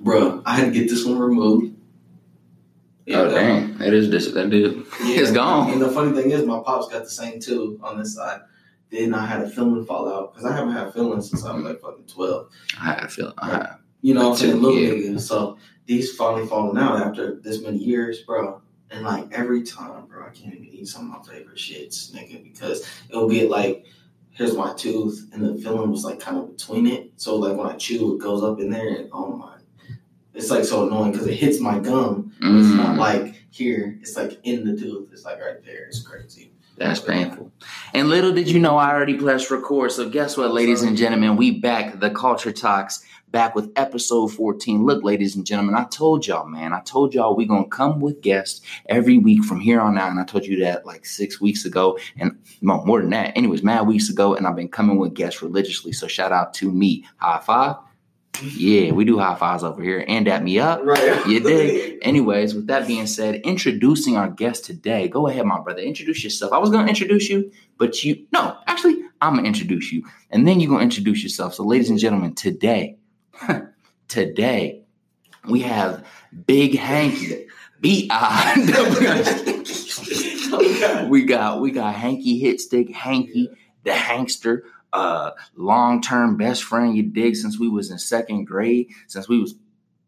Bro, I had to get this one removed. oh uh, dang, that is this that dude. It's gone. And the funny thing is, my pops got the same too on this side. Then I had a feeling fallout because I haven't had feelings since I was like fucking twelve. I had a feel. I had, You know what I'm saying? Little yeah. nigga. So these finally falling out after this many years, bro. And like every time, bro, I can't even eat some of my favorite shits, nigga, because it'll get like, here's my tooth, and the filling was like kind of between it. So like when I chew, it goes up in there, and oh my, it's like so annoying because it hits my gum. But it's not Mm, like here. It's like in the tooth. It's like right there. It's crazy. that's painful. And little did you know, I already pressed record. So guess what, ladies and gentlemen, we back. The Culture Talks back with episode 14. Look, ladies and gentlemen, I told y'all, man. I told y'all we're gonna come with guests every week from here on out. And I told you that like six weeks ago, and no, more than that. Anyways, mad weeks ago, and I've been coming with guests religiously. So shout out to me. High five. Yeah, we do high fives over here and at me up. Right. You dig? Anyways, with that being said, introducing our guest today. Go ahead, my brother. Introduce yourself. I was gonna introduce you, but you no, actually, I'm gonna introduce you, and then you're gonna introduce yourself. So, ladies and gentlemen, today, today, we have Big Hanky. B I. we got we got Hanky Hitstick, Hanky, the Hankster, uh, long term best friend. You dig? Since we was in second grade, since we was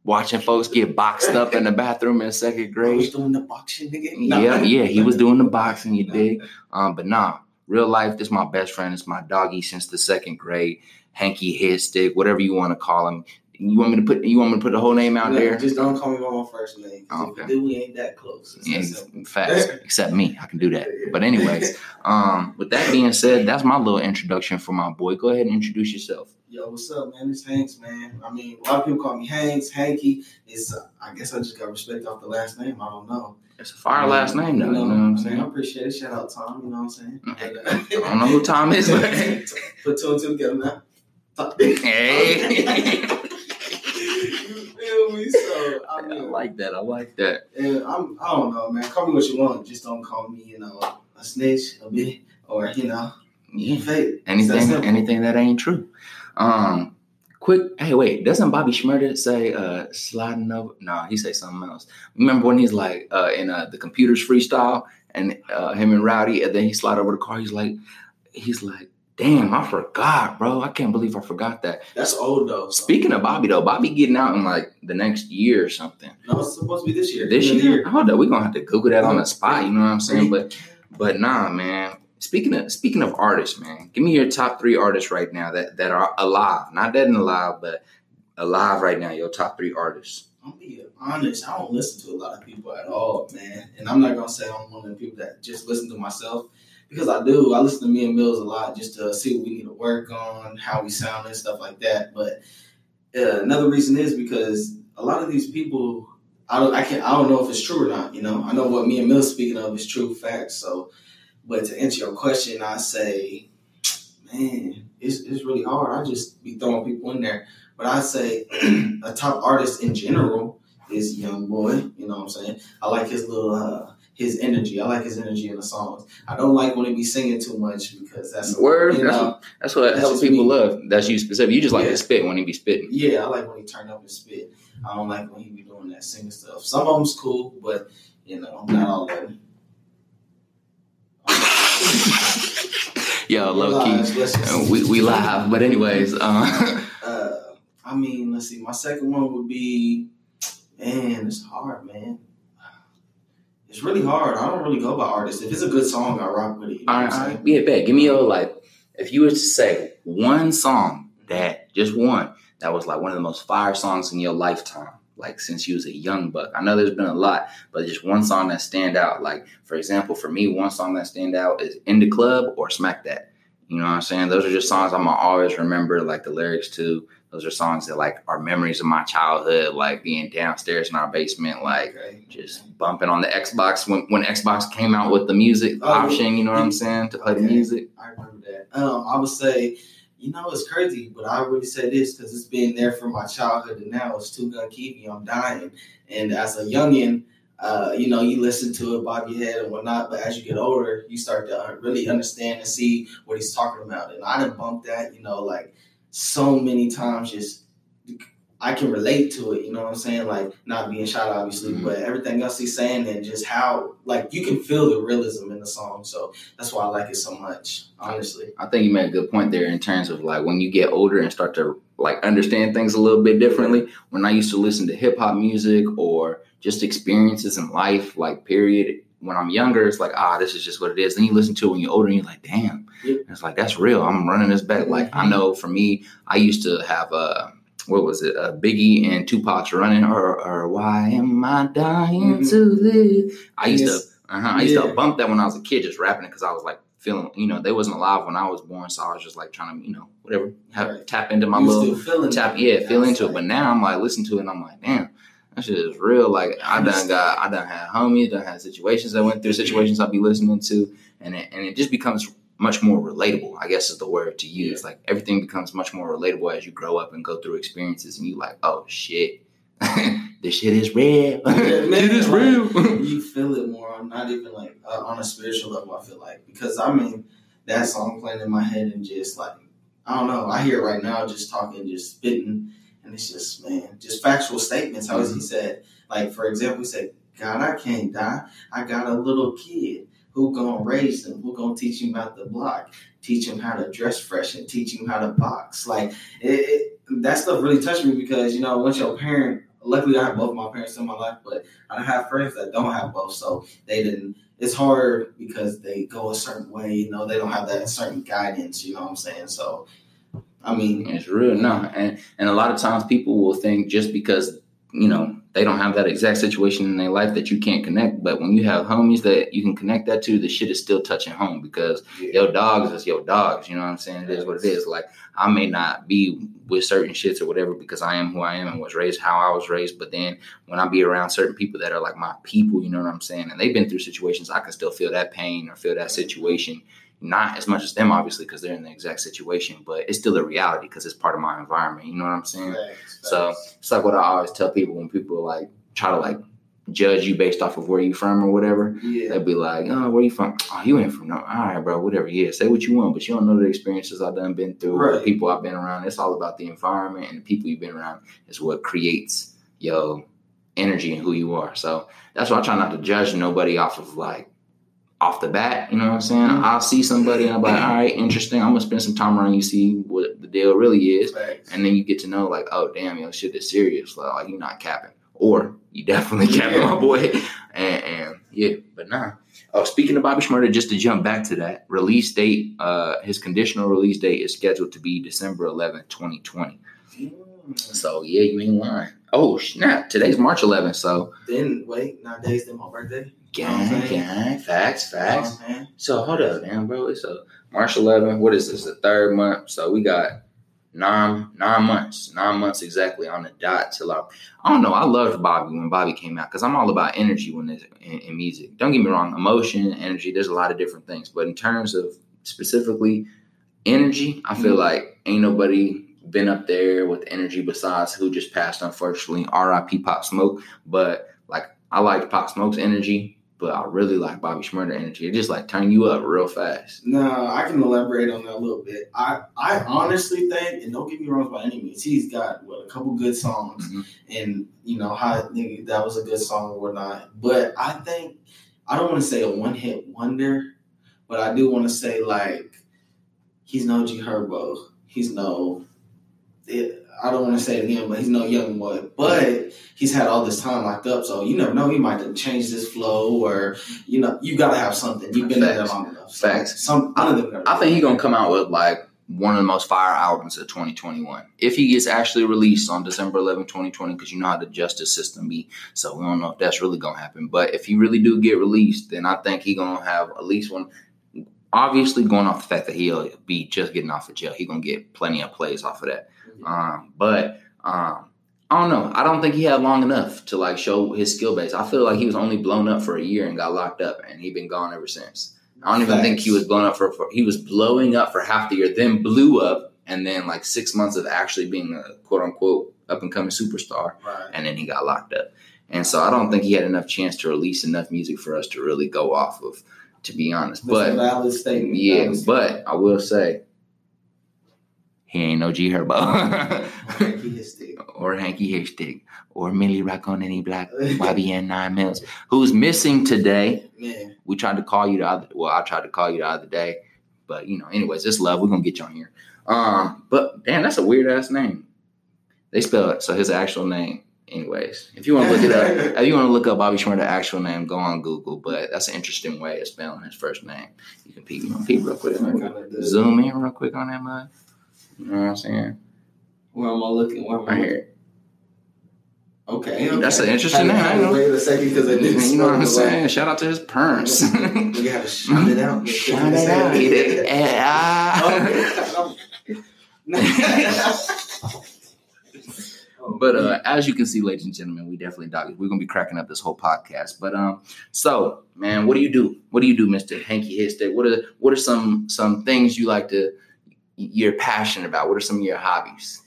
watching folks get boxed up in the bathroom in second I was grade. doing the boxing nigga. Yeah, yeah, he was doing the boxing. You dig? Um, but nah, real life. This my best friend. It's my doggy since the second grade. Hanky Hitstick, whatever you want to call him. You want me to put? You want me to put the whole name out Look, there? Just don't call me by my first name. Okay. If we ain't that close. It's Yeah, facts. Except me, I can do that. But anyways, um, with that being said, that's my little introduction for my boy. Go ahead and introduce yourself. Yo, what's up, man? It's Hanks, man. I mean, a lot of people call me Hanks, Hanky. It's, uh, I guess I just got respect off the last name. I don't know. It's a fire last name, though. You know what I'm saying? I appreciate it. Shout out Tom. You know what I'm saying? I don't know who Tom is, but Put two and two together now. Hey, you feel me? So I I like that. I like that. and I'm, I don't know, man. Call me what you want. Just don't call me, you know, a snitch, a bit, or you know, Yeah. fake. It's that Anything, anything that ain't true. Um, quick. Hey, wait. Doesn't Bobby Shmurda say uh sliding over? No, he say something else. Remember when he's like uh in uh the computers freestyle and uh him and Rowdy, and then he slide over the car. He's like, he's like, damn, I forgot, bro. I can't believe I forgot that. That's old though. Speaking of Bobby though, Bobby getting out in like the next year or something. No, it's supposed to be this year. This of year, hold up, we're gonna have to Google that on the spot. You know what I'm saying? But but nah, man. Speaking of speaking of artists, man, give me your top three artists right now that, that are alive, not dead and alive, but alive right now. Your top three artists. I'm be honest. I don't listen to a lot of people at all, man. And I'm not gonna say I'm one of the people that just listen to myself because I do. I listen to me and Mills a lot just to see what we need to work on, how we sound and stuff like that. But uh, another reason is because a lot of these people, I don't, I can't, I don't know if it's true or not. You know, I know what me and Mills speaking of is true facts. So, but to answer your question, I say, man, it's it's really hard. I just be throwing people in there. But I say a top artist in general is Young Boy. You know what I'm saying? I like his little uh, his energy. I like his energy in the songs. I don't like when he be singing too much because that's Word. You That's, know, what, that's what that's just people me. love. That's you specific. You just like Yeah. to spit when he be spitting. yeah, I like when he turn up and spit. I don't like when he be doing that singing stuff. Some of them's cool, but you know, I'm not all of them. Yo, low key. Lies, let's just- Uh, We we live, but anyways, uh, Uh, I mean, let's see. My second one would be, man, it's hard, man. It's really hard. I don't really go by artists. If it's a good song, I rock with it. You know all what I'm saying? Yeah, bet. Give me your like. If you were to say one song that just one that was like one of the most fire songs in your lifetime, like since you was a young buck. I know there's been a lot, but just one song that stand out. Like for example, for me, one song that stand out is "In the Club" or "Smack That." You know what I'm saying? Those are just songs I'm gonna always remember, like the lyrics to. Those are songs that like are memories of my childhood, like being downstairs in our basement, like Okay. just bumping on the Xbox when, when Xbox came out with the music Oh, option, you know what I'm saying, to play the music. I remember that. Um, I would say, you know, it's crazy, but I really say this because it's been there from my childhood and now. It's Two Gun Keepy. I'm dying, and as a youngin, uh, you know, you listen to it, bob your head and whatnot. But as you get older, you start to uh, really understand and see what he's talking about. And I didn't bump that, you know, like so many times. Just I can relate to it. You know what I'm saying? Like not being shot, obviously, mm-hmm. but everything else he's saying and just how like you can feel the realism in the song. So that's why I like it so much. Honestly, I think you made a good point there in terms of like when you get older and start to like understand things a little bit differently. When I used to listen to hip hop music or just experiences in life, like period. When I'm younger, it's like, ah, this is just what it is. Then you listen to it when you're older and you're like, damn. It's like, that's real. I'm running this back. Like, mm-hmm. I know for me, I used to have a, what was it? Uh, Biggie and Tupac's running, or, or why am I dying mm-hmm. to live? I used yes. to, uh-huh, I used yeah. to bump that when I was a kid, just rapping it because I was like feeling, you know, they wasn't alive when I was born, so I was just like trying to, you know, whatever, have, right. tap into my you little tap, yeah, feel into it. But now I'm like, listen to it, and I'm like, damn. That shit is real. Like I done got, I done had homies, done had situations I went through, situations I'll be listening to, and it, and it just becomes much more relatable, I guess is the word to use. Yeah. Like everything becomes much more relatable as you grow up and go through experiences and you like, oh shit. this shit is real. Yeah, it is real. you feel it more. I'm not even like uh, on a spiritual level. I feel like because I mean that song playing in my head and just like I don't know. I hear it right now, just talking, just spitting, and it's just man, just factual statements. How mm-hmm. he said, like for example, he said, "God, I can't die. I got a little kid." who gonna raise him, who gonna teach him about the block, teach him how to dress fresh, and teach him how to box. Like it, it, that stuff really touched me because you know once your parent. Luckily, I have both my parents in my life, but I have friends that don't have both, so they didn't. It's hard because they go a certain way. You know, they don't have that certain guidance. You know what I'm saying? So, I mean, it's real. No, and and a lot of times people will think just because you know they don't have that exact situation in their life that you can't connect. But when you have homies that you can connect that to, the shit is still touching home because yeah. your dogs is your dogs. You know what I'm saying? It is what it is. Like I may not be with certain shits or whatever because I am who I am and was raised how I was raised. But then when I be around certain people that are like my people, you know what I'm saying? And they've been through situations, I can still feel that pain or feel that situation not as much as them, obviously, because they're in the exact situation, but it's still a reality because it's part of my environment. You know what I'm saying? Thanks, so thanks. it's like what I always tell people when people like try to like judge you based off of where you from or whatever. Yeah. They'd be like, "Oh, where you from? Oh, you ain't from no. All right, bro. Whatever. Yeah, say what you want, but you don't know the experiences I've done been through, right. the people I've been around. It's all about the environment and the people you've been around is what creates your energy and who you are. So that's why I try not to judge nobody off of like off the bat. You know what I'm saying? Mm-hmm. I'll see somebody and I'm like, all right, interesting. I'm gonna spend some time around you, see what the deal really is, and then you get to know like, oh damn, yo, shit is serious. Like, you're not capping, or you definitely capping, yeah. my boy. And, and, yeah, but nah. Oh, speaking of Bobby Shmurda, just to jump back to that release date, uh, his conditional release date is scheduled to be December 11th, 2020. Mm. So yeah, you ain't lying. Oh snap! Today's March 11th, so then wait, nine days then my birthday. Gang, gang, facts, facts. so hold up, man, bro. It's a March 11th. What is this? The third month. So we got nine nine months, nine months exactly on the dot till I. I don't know. I loved Bobby when Bobby came out because I'm all about energy when there's in, in music. Don't get me wrong, emotion, energy. There's a lot of different things, but in terms of specifically energy, I feel mm-hmm. like ain't nobody been up there with energy besides who just passed, unfortunately. R.I.P. Pop Smoke. But like I like Pop Smoke's energy but I really like Bobby Shmurda energy. It just like turn you up real fast. No, I can elaborate on that a little bit. I I honestly think, and don't get me wrong by any means, he's got what a couple good songs, mm-hmm. and you know how that was a good song or whatnot. But I think I don't want to say a one hit wonder, but I do want to say like he's no G Herbo. He's no. It, I don't want to say it again, but he's no young boy. But he's had all this time locked up, so you never know. He might have changed his flow, or you know, you got to have something. You've been Facts. there long enough. So Facts. Some I, I think he's gonna come out with like one of the most fire albums of 2021. If he gets actually released on December 11, 2020, because you know how the justice system be, so we don't know if that's really gonna happen. But if he really do get released, then I think he gonna have at least one. Obviously, going off the fact that he'll be just getting off of jail, he gonna get plenty of plays off of that. Um, but um, I don't know. I don't think he had long enough to like show his skill base. I feel like he was only blown up for a year and got locked up, and he been gone ever since. I don't even Facts. think he was blown up for, for, He was blowing up for half the year, then blew up, and then like six months of actually being a quote unquote up and coming superstar, right. and then he got locked up. And so I don't think he had enough chance to release enough music for us to really go off of, to be honest. That's But valid statement. yeah, but I will say he ain't no G Herbo Hitstick. or Hanky Hitstick or Millie Raconini Black YBN Nine Mills, who's missing today. Man, We tried to call you the other well, I tried to call you the other day, but you know, anyways, it's love. We're gonna get you on here. Um, but damn, that's a weird ass name. They spell it so his actual name. Anyways, if you want to look it up, if you want to look up Bobby Shmurda actual name, go on Google. But that's an interesting way of spelling his first name. You can peek, you know, peek real quick. I kinda did. Zoom in real quick on that mug. You know what I'm saying? Where am I looking? Where am I Right here. Okay, okay. That's an interesting I name, I know. Wait a second because I didn't. You know what I'm it saying? Shout out to his parents. We gotta shout it out. Shout it out. He did- eh, ah. But uh, as you can see, ladies and gentlemen, we definitely dog. We're gonna be cracking up this whole podcast. But um, so man, what do you do? What do you do, Mister Hanky Hitstick? What are what are some some things you like to you're passionate about? What are some of your hobbies?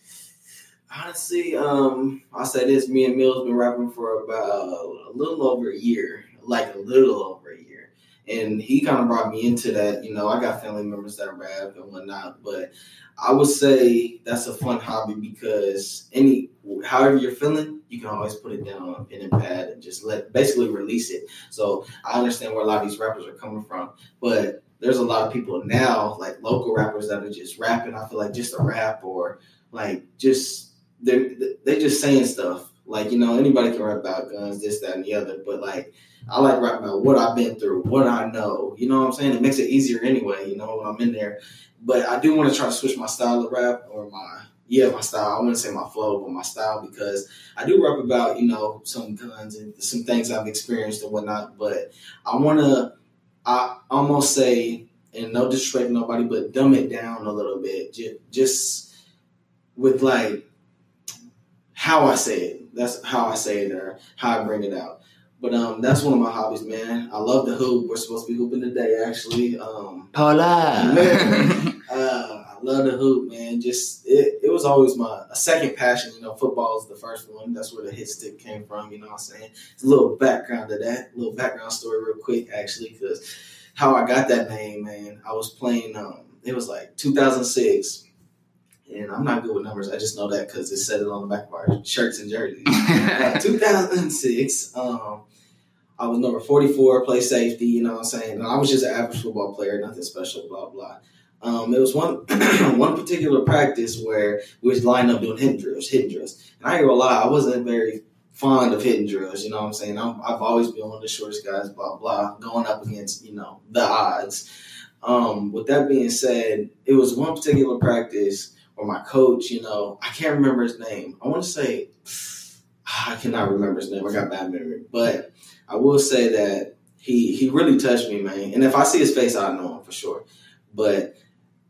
Honestly, um, I'll say this: me and Mills been rapping for about a little over a year, like a little over a year, and he kind of brought me into that. You know, I got family members that rap and whatnot, but I would say that's a fun hobby because any, however you're feeling, you can always put it down on a pen and pad and just let basically release it. So I understand where a lot of these rappers are coming from, but there's a lot of people now, like local rappers, that are just rapping. I feel like just a rap or like just they they just saying stuff. Like you know, anybody can rap about guns, this, that, and the other. But like, I like rapping about what I've been through, what I know. You know what I'm saying? It makes it easier anyway. You know when I'm in there. But I do want to try to switch my style of rap or my yeah my style. I wouldn't say my flow, but my style because I do rap about you know some guns and some things I've experienced and whatnot. But I want to I almost say and no disrespect nobody, but dumb it down a little bit. Just, just with like how I say it. That's how I say it or how I bring it out. But um, that's one of my hobbies, man. I love the hoop. We're supposed to be hooping today, actually. Um, Paula. Man. uh, I love the hoop, man. Just it was always my a second passion. You know, football is the first one. That's where the hit stick came from. You know what I'm saying? It's a little background to that, a little background story, real quick, actually, because how I got that name, man. I was playing. Um, it was like 2006. And I'm not good with numbers. I just know that because it said it on the back of our shirts and jerseys. Uh, 2006. Um, I was number 44, play safety, you know what I'm saying? And I was just an average football player, nothing special, blah, blah. Um, it was one one particular practice where we was lined up doing hitting drills, hitting drills. And I ain't gonna lie, I wasn't very fond of hitting drills, you know what I'm saying? I'm, I've always been one of the shortest guys, blah, blah, going up against, you know, the odds. Um, with that being said, it was one particular practice where my coach, you know, I can't remember his name. I want to say, I cannot remember his name. I got bad memory. But I will say that he he really touched me, man. And if I see his face, I know him for sure. But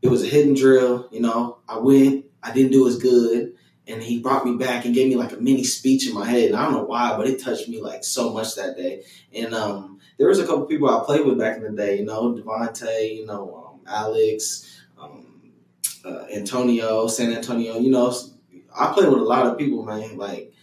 it was a hidden drill, you know. I went, I didn't do as good, and he brought me back and gave me like a mini speech in my head. And I don't know why, but it touched me like so much that day. And um, there was a couple people I played with back in the day, you know, Devontae, you know, um, Alex, um, uh, Antonio, San Antonio. You know, I played with a lot of people, man. Like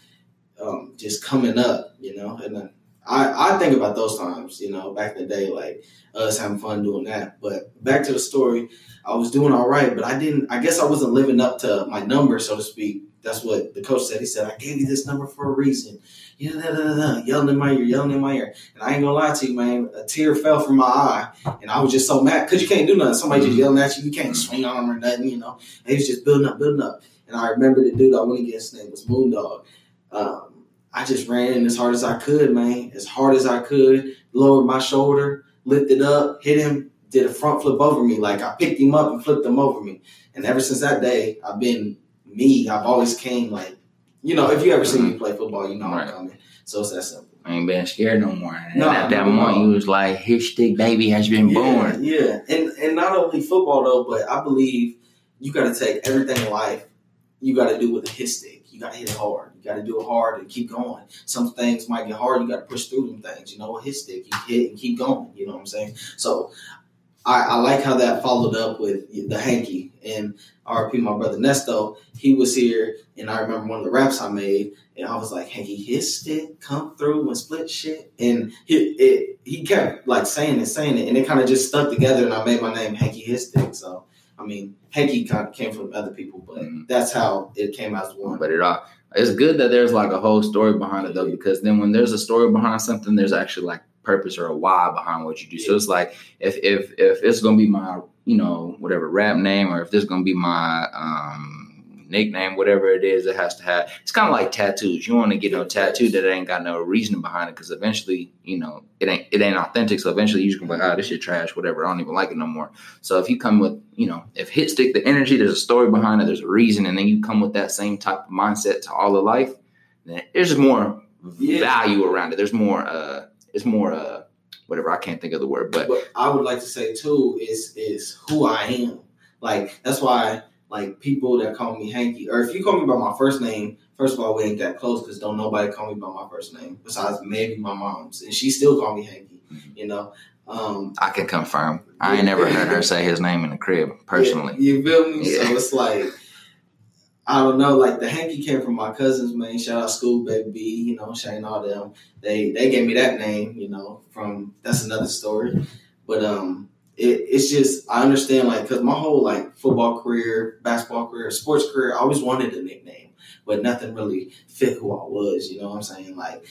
um, just coming up, you know, and then I, I think about those times, you know, back in the day, like us having fun doing that. But back to the story, I was doing all right, but I didn't. I guess I wasn't living up to my number, so to speak. That's what the coach said. He said, "I gave you this number for a reason." Yeah, da, da, da, da, yelling in my ear, yelling in my ear, and I ain't gonna lie to you, man. A tear fell from my eye, and I was just so mad because you can't do nothing. Somebody just yelling at you, you can't swing on them or nothing, you know. And he was just building up, building up. And I remember the dude I went against. His name was Moondog. Um, I just ran in as hard as I could, man, as hard as I could. Lowered my shoulder, lifted up, hit him, did a front flip over me. Like I picked him up and flipped him over me. And ever since that day, I've been me. I've always came like, you know, if you ever see me mm-hmm. play football, you know Right. I'm coming. So it's that simple. I ain't been scared no more. And No, at that moment, you was like, his stick baby has been born. Yeah, yeah. And and not only football though, but I believe you got to take everything in life. You got to do with a hit stick. You got to hit it hard. You got to do it hard and keep going. Some things might get hard. You got to push through them things. You know, hit stick. You hit and keep going. You know what I'm saying? So I, I like how that followed up with the hanky and RP my brother Nesto. He was here, and I remember one of the raps I made, and I was like, "Hanky Hitstick come through and split shit," and he it, he kept like saying it, saying it, and it kind of just stuck together, and I made my name Hanky Hitstick. So I mean, Hanky kind of came from other people, but mm-hmm. that's how it came out as one. But it all it's good that there's like a whole story behind it though, because then when there's a story behind something, there's actually like purpose or a why behind what you do. So it's like if if if it's gonna be my you know whatever rap name or if this gonna be my um nickname, whatever it is, it has to have. It's kind of like tattoos. You want to get no tattoo that ain't got no reason behind it, because eventually, you know, it ain't it ain't authentic. So eventually, you just gonna be like, oh, this shit trash, whatever. I don't even like it no more. So if you come with, you know, if hit stick the energy, there's a story behind it, there's a reason, and then you come with that same type of mindset to all of life, then there's just more yeah. value around it. There's more. uh It's more. uh Whatever I can't think of the word, but what I would like to say too is is who I am. Like that's why like people that call me Hanky, or if you call me by my first name, first of all, we ain't that close because don't nobody call me by my first name besides maybe my mom's, and she still call me Hanky. Mm-hmm. You know. Um, I can confirm. I ain't never heard her say his name in the crib personally. Yeah, you feel me? Yeah. So it's like I don't know, like the hanky came from my cousins, man. Shout out School Baby, you know, Shane all them. They they gave me that name, you know, from that's another story. But um it, it's just I understand like because my whole like football career, basketball career, sports career, I always wanted a nickname, but nothing really fit who I was. You know what I'm saying? Like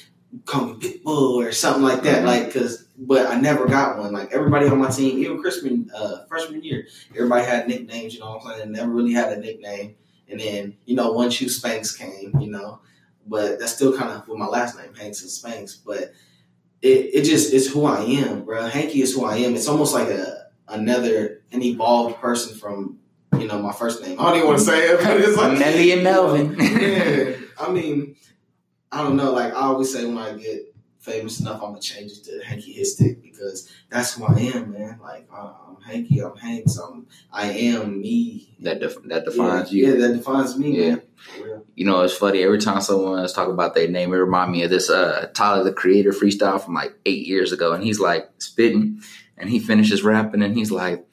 call me Pitbull or something like that. Mm-hmm. Like because but I never got one. Like everybody on my team, even freshman uh, freshman year, everybody had nicknames. You know what I'm saying? Never really had a nickname. And then you know once you Spanx came, you know, but that's still kind of with my last name Hanks and Spanx, but it, it just it's who I am, bro. Hanky is who I am. It's almost like a another an evolved person from you know my first name. I don't even want to say it, but it's like Nelly and Melvin. yeah, I mean, I don't know. Like I always say, when I get famous enough, I'm gonna change it to Hanky Hitstick because that's who I am, man. Like I'm Hanky, I'm Hanks, I'm I am me. That def- that defines yeah, you. Yeah, that defines me. Yeah. You know, it's funny every time someone else talk about their name, it remind me of this uh, Tyler the Creator freestyle from like eight years ago, and he's like spitting, and he finishes rapping, and he's like,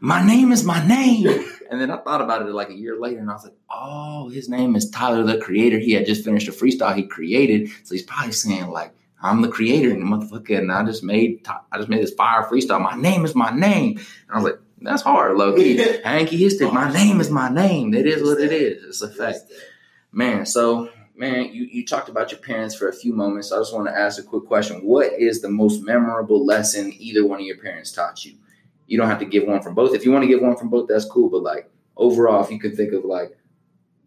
"My name is my name." and then I thought about it like a year later, and I was like, "Oh, his name is Tyler the Creator. He had just finished a freestyle he created, so he's probably saying like." I'm the creator and the motherfucker, and I just made I just made this fire freestyle. My name is my name, and I was like, that's hard, low key. Hanky Hitstick, my name is my name. It is what it is. It's a fact, man. So, man, you you talked about your parents for a few moments. So I just want to ask a quick question. What is the most memorable lesson either one of your parents taught you? You don't have to give one from both. If you want to give one from both, that's cool. But like overall, if you could think of like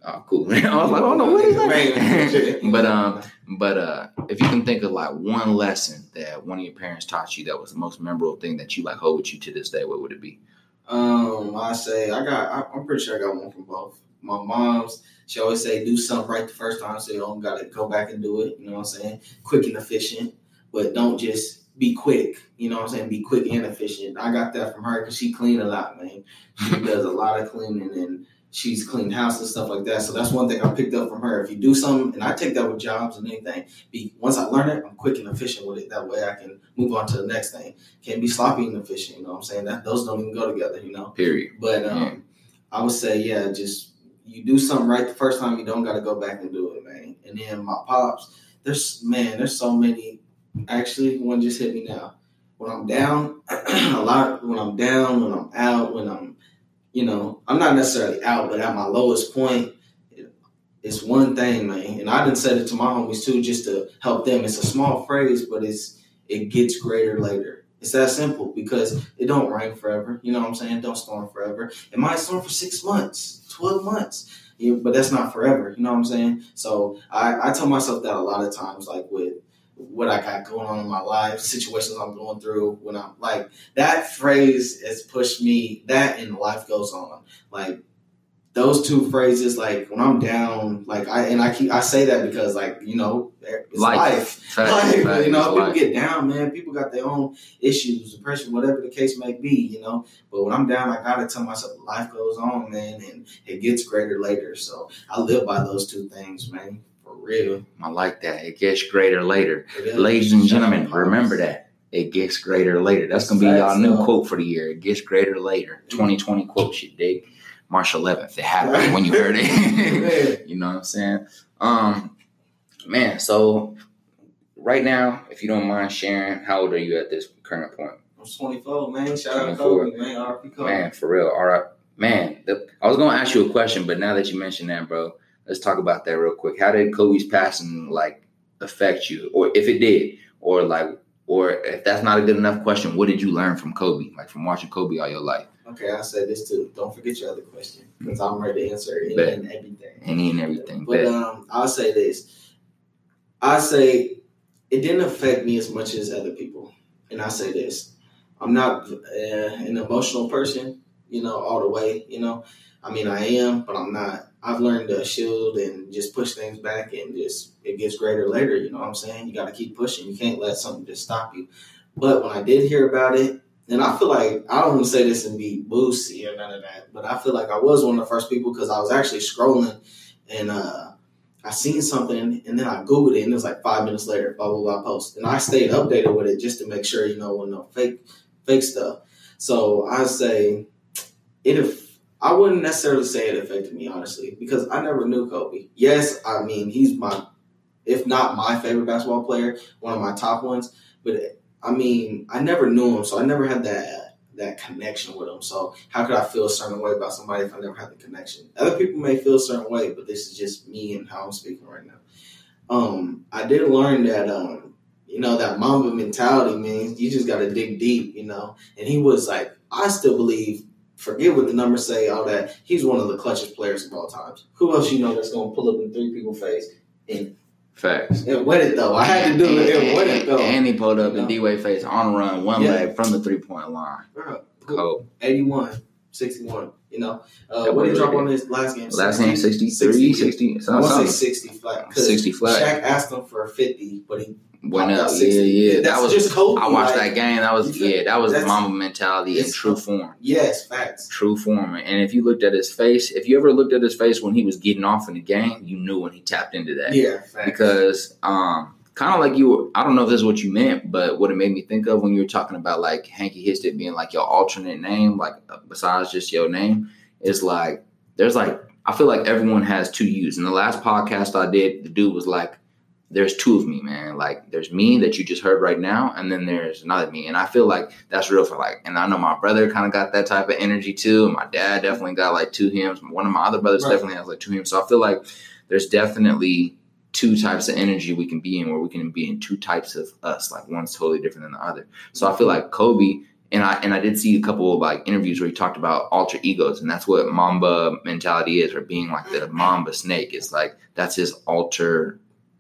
Oh, cool. I was like, oh no, what is that? but um, but uh, if you can think of like one lesson that one of your parents taught you that was the most memorable thing that you like hold with you to this day, what would it be? Um, I say I got. I, I'm pretty sure I got one from both. My mom's. She always say do something right the first time, so you don't got to go back and do it. You know what I'm saying? Quick and efficient, but don't just be quick. You know what I'm saying? Be quick and efficient. I got that from her because she clean a lot, man. She does a lot of cleaning and she's cleaned house and stuff like that. So that's one thing I picked up from her. If you do something, and I take that with jobs and anything, be once I learn it, I'm quick and efficient with it. That way I can move on to the next thing. Can't be sloppy and efficient, you know what I'm saying? That those don't even go together, you know. Period. But um, yeah. I would say, yeah, just you do something right the first time, you don't gotta go back and do it, man. And then my pops, there's man, there's so many actually one just hit me now. When I'm down, a lot when I'm down, when I'm out, when I'm you know, I'm not necessarily out, but at my lowest point, it's one thing, man. And I didn't say it to my homies too, just to help them. It's a small phrase, but it's it gets greater later. It's that simple because it don't rain forever. You know what I'm saying? Don't storm forever. It might storm for six months, twelve months, but that's not forever. You know what I'm saying? So I, I tell myself that a lot of times, like with what I got going on in my life, situations I'm going through. When I'm like that phrase has pushed me. That and life goes on. Like those two phrases, like when I'm down, like I and I keep I say that because like you know it's life, life, life you know people life. get down, man. People got their own issues, depression, whatever the case may be, you know. But when I'm down, I gotta tell myself life goes on, man, and it gets greater later. So I live by those two things, man for real. I like that. It gets greater later. Ladies and gentlemen, remember that. It gets greater later. That's gonna be y'all new quote for the year. It gets greater later. Mm. 2020 quote shit, dig. March 11th. It happened when you heard it. You know what I'm saying? Um, man. So right now, if you don't mind sharing, how old are you at this current point? I'm 24, man. Shout out 24. Kobe, man. RP Kobe. Man, for real. All right, man. The, I was gonna ask you a question, but now that you mentioned that, bro, let's talk about that real quick. How did Kobe's passing like affect you, or if it did, or like, or if that's not a good enough question, what did you learn from Kobe, like from watching Kobe all your life, Okay, I'll say this too. Don't forget your other question because I'm ready to answer any Bet. and everything. any and everything? But Bet. um, I'll say this. I say it didn't affect me as much as other people, and I say this: I'm not uh, an emotional person, you know, all the way. You know, I mean, I am, but I'm not. I've learned to shield and just push things back, and just it gets greater later. You know what I'm saying? You got to keep pushing. You can't let something just stop you. But when I did hear about it, and I feel like I don't want to say this and be boosty or none of that, but I feel like I was one of the first people because I was actually scrolling and uh, I seen something and then I googled it and it was like five minutes later, blah blah blah post, and I stayed updated with it just to make sure you know when no fake fake stuff. So I say it. If I wouldn't necessarily say it affected me honestly because I never knew Kobe. Yes, I mean he's my, if not my favorite basketball player, one of my top ones, but I mean, I never knew him, so I never had that that connection with him. So how could I feel a certain way about somebody if I never had the connection? Other people may feel a certain way, but this is just me and how I'm speaking right now. Um, I did learn that um, you know, that Mamba mentality, means you just gotta dig deep, you know. And he was like, I still believe, forget what the numbers say, all that, he's one of the clutchest players of all times. Who else you know that's gonna pull up in three people face and Facts. and wet it though? I had to do it and wet it though. And he pulled up You in know? D Way face on run, one Yeah. leg from the three point line. Bro, Cold. 81, 61. You know, uh, That what did he was drop on his last game? Last game 63, 60. 60. I something. want to say 60 flat. 'cause 60 flat. Shaq asked him for 50, but he Went up. Yeah, 60. yeah. That was just Kobe. I watched like, that game. That was yeah, that was mamba mentality in true form. Yes, facts. True form. And if you looked at his face, if you ever looked at his face when he was getting off in the game, you knew when he tapped into that. Yeah, facts. Because um kind of like you were I don't know if this is what you meant, but what it made me think of when you were talking about like Hanky Hitstick being like your alternate name, like uh, besides just your name, is like there's like I feel like everyone has two yous. In the last podcast I did, the dude was like, There's two of me, man. Like there's me that you just heard right now, and then there's another me. And I feel like that's real for like and I know my brother kind of got that type of energy too. And my dad definitely got like two hymns. One of my other brothers Right. definitely has like two hymns. So I feel like there's definitely two types of energy we can be in where we can be in two types of us like one's totally different than the other so i feel mm-hmm. like kobe and i and i did see a couple of like interviews where he talked about alter egos and that's what mamba mentality is or being like the mamba snake it's like that's his alter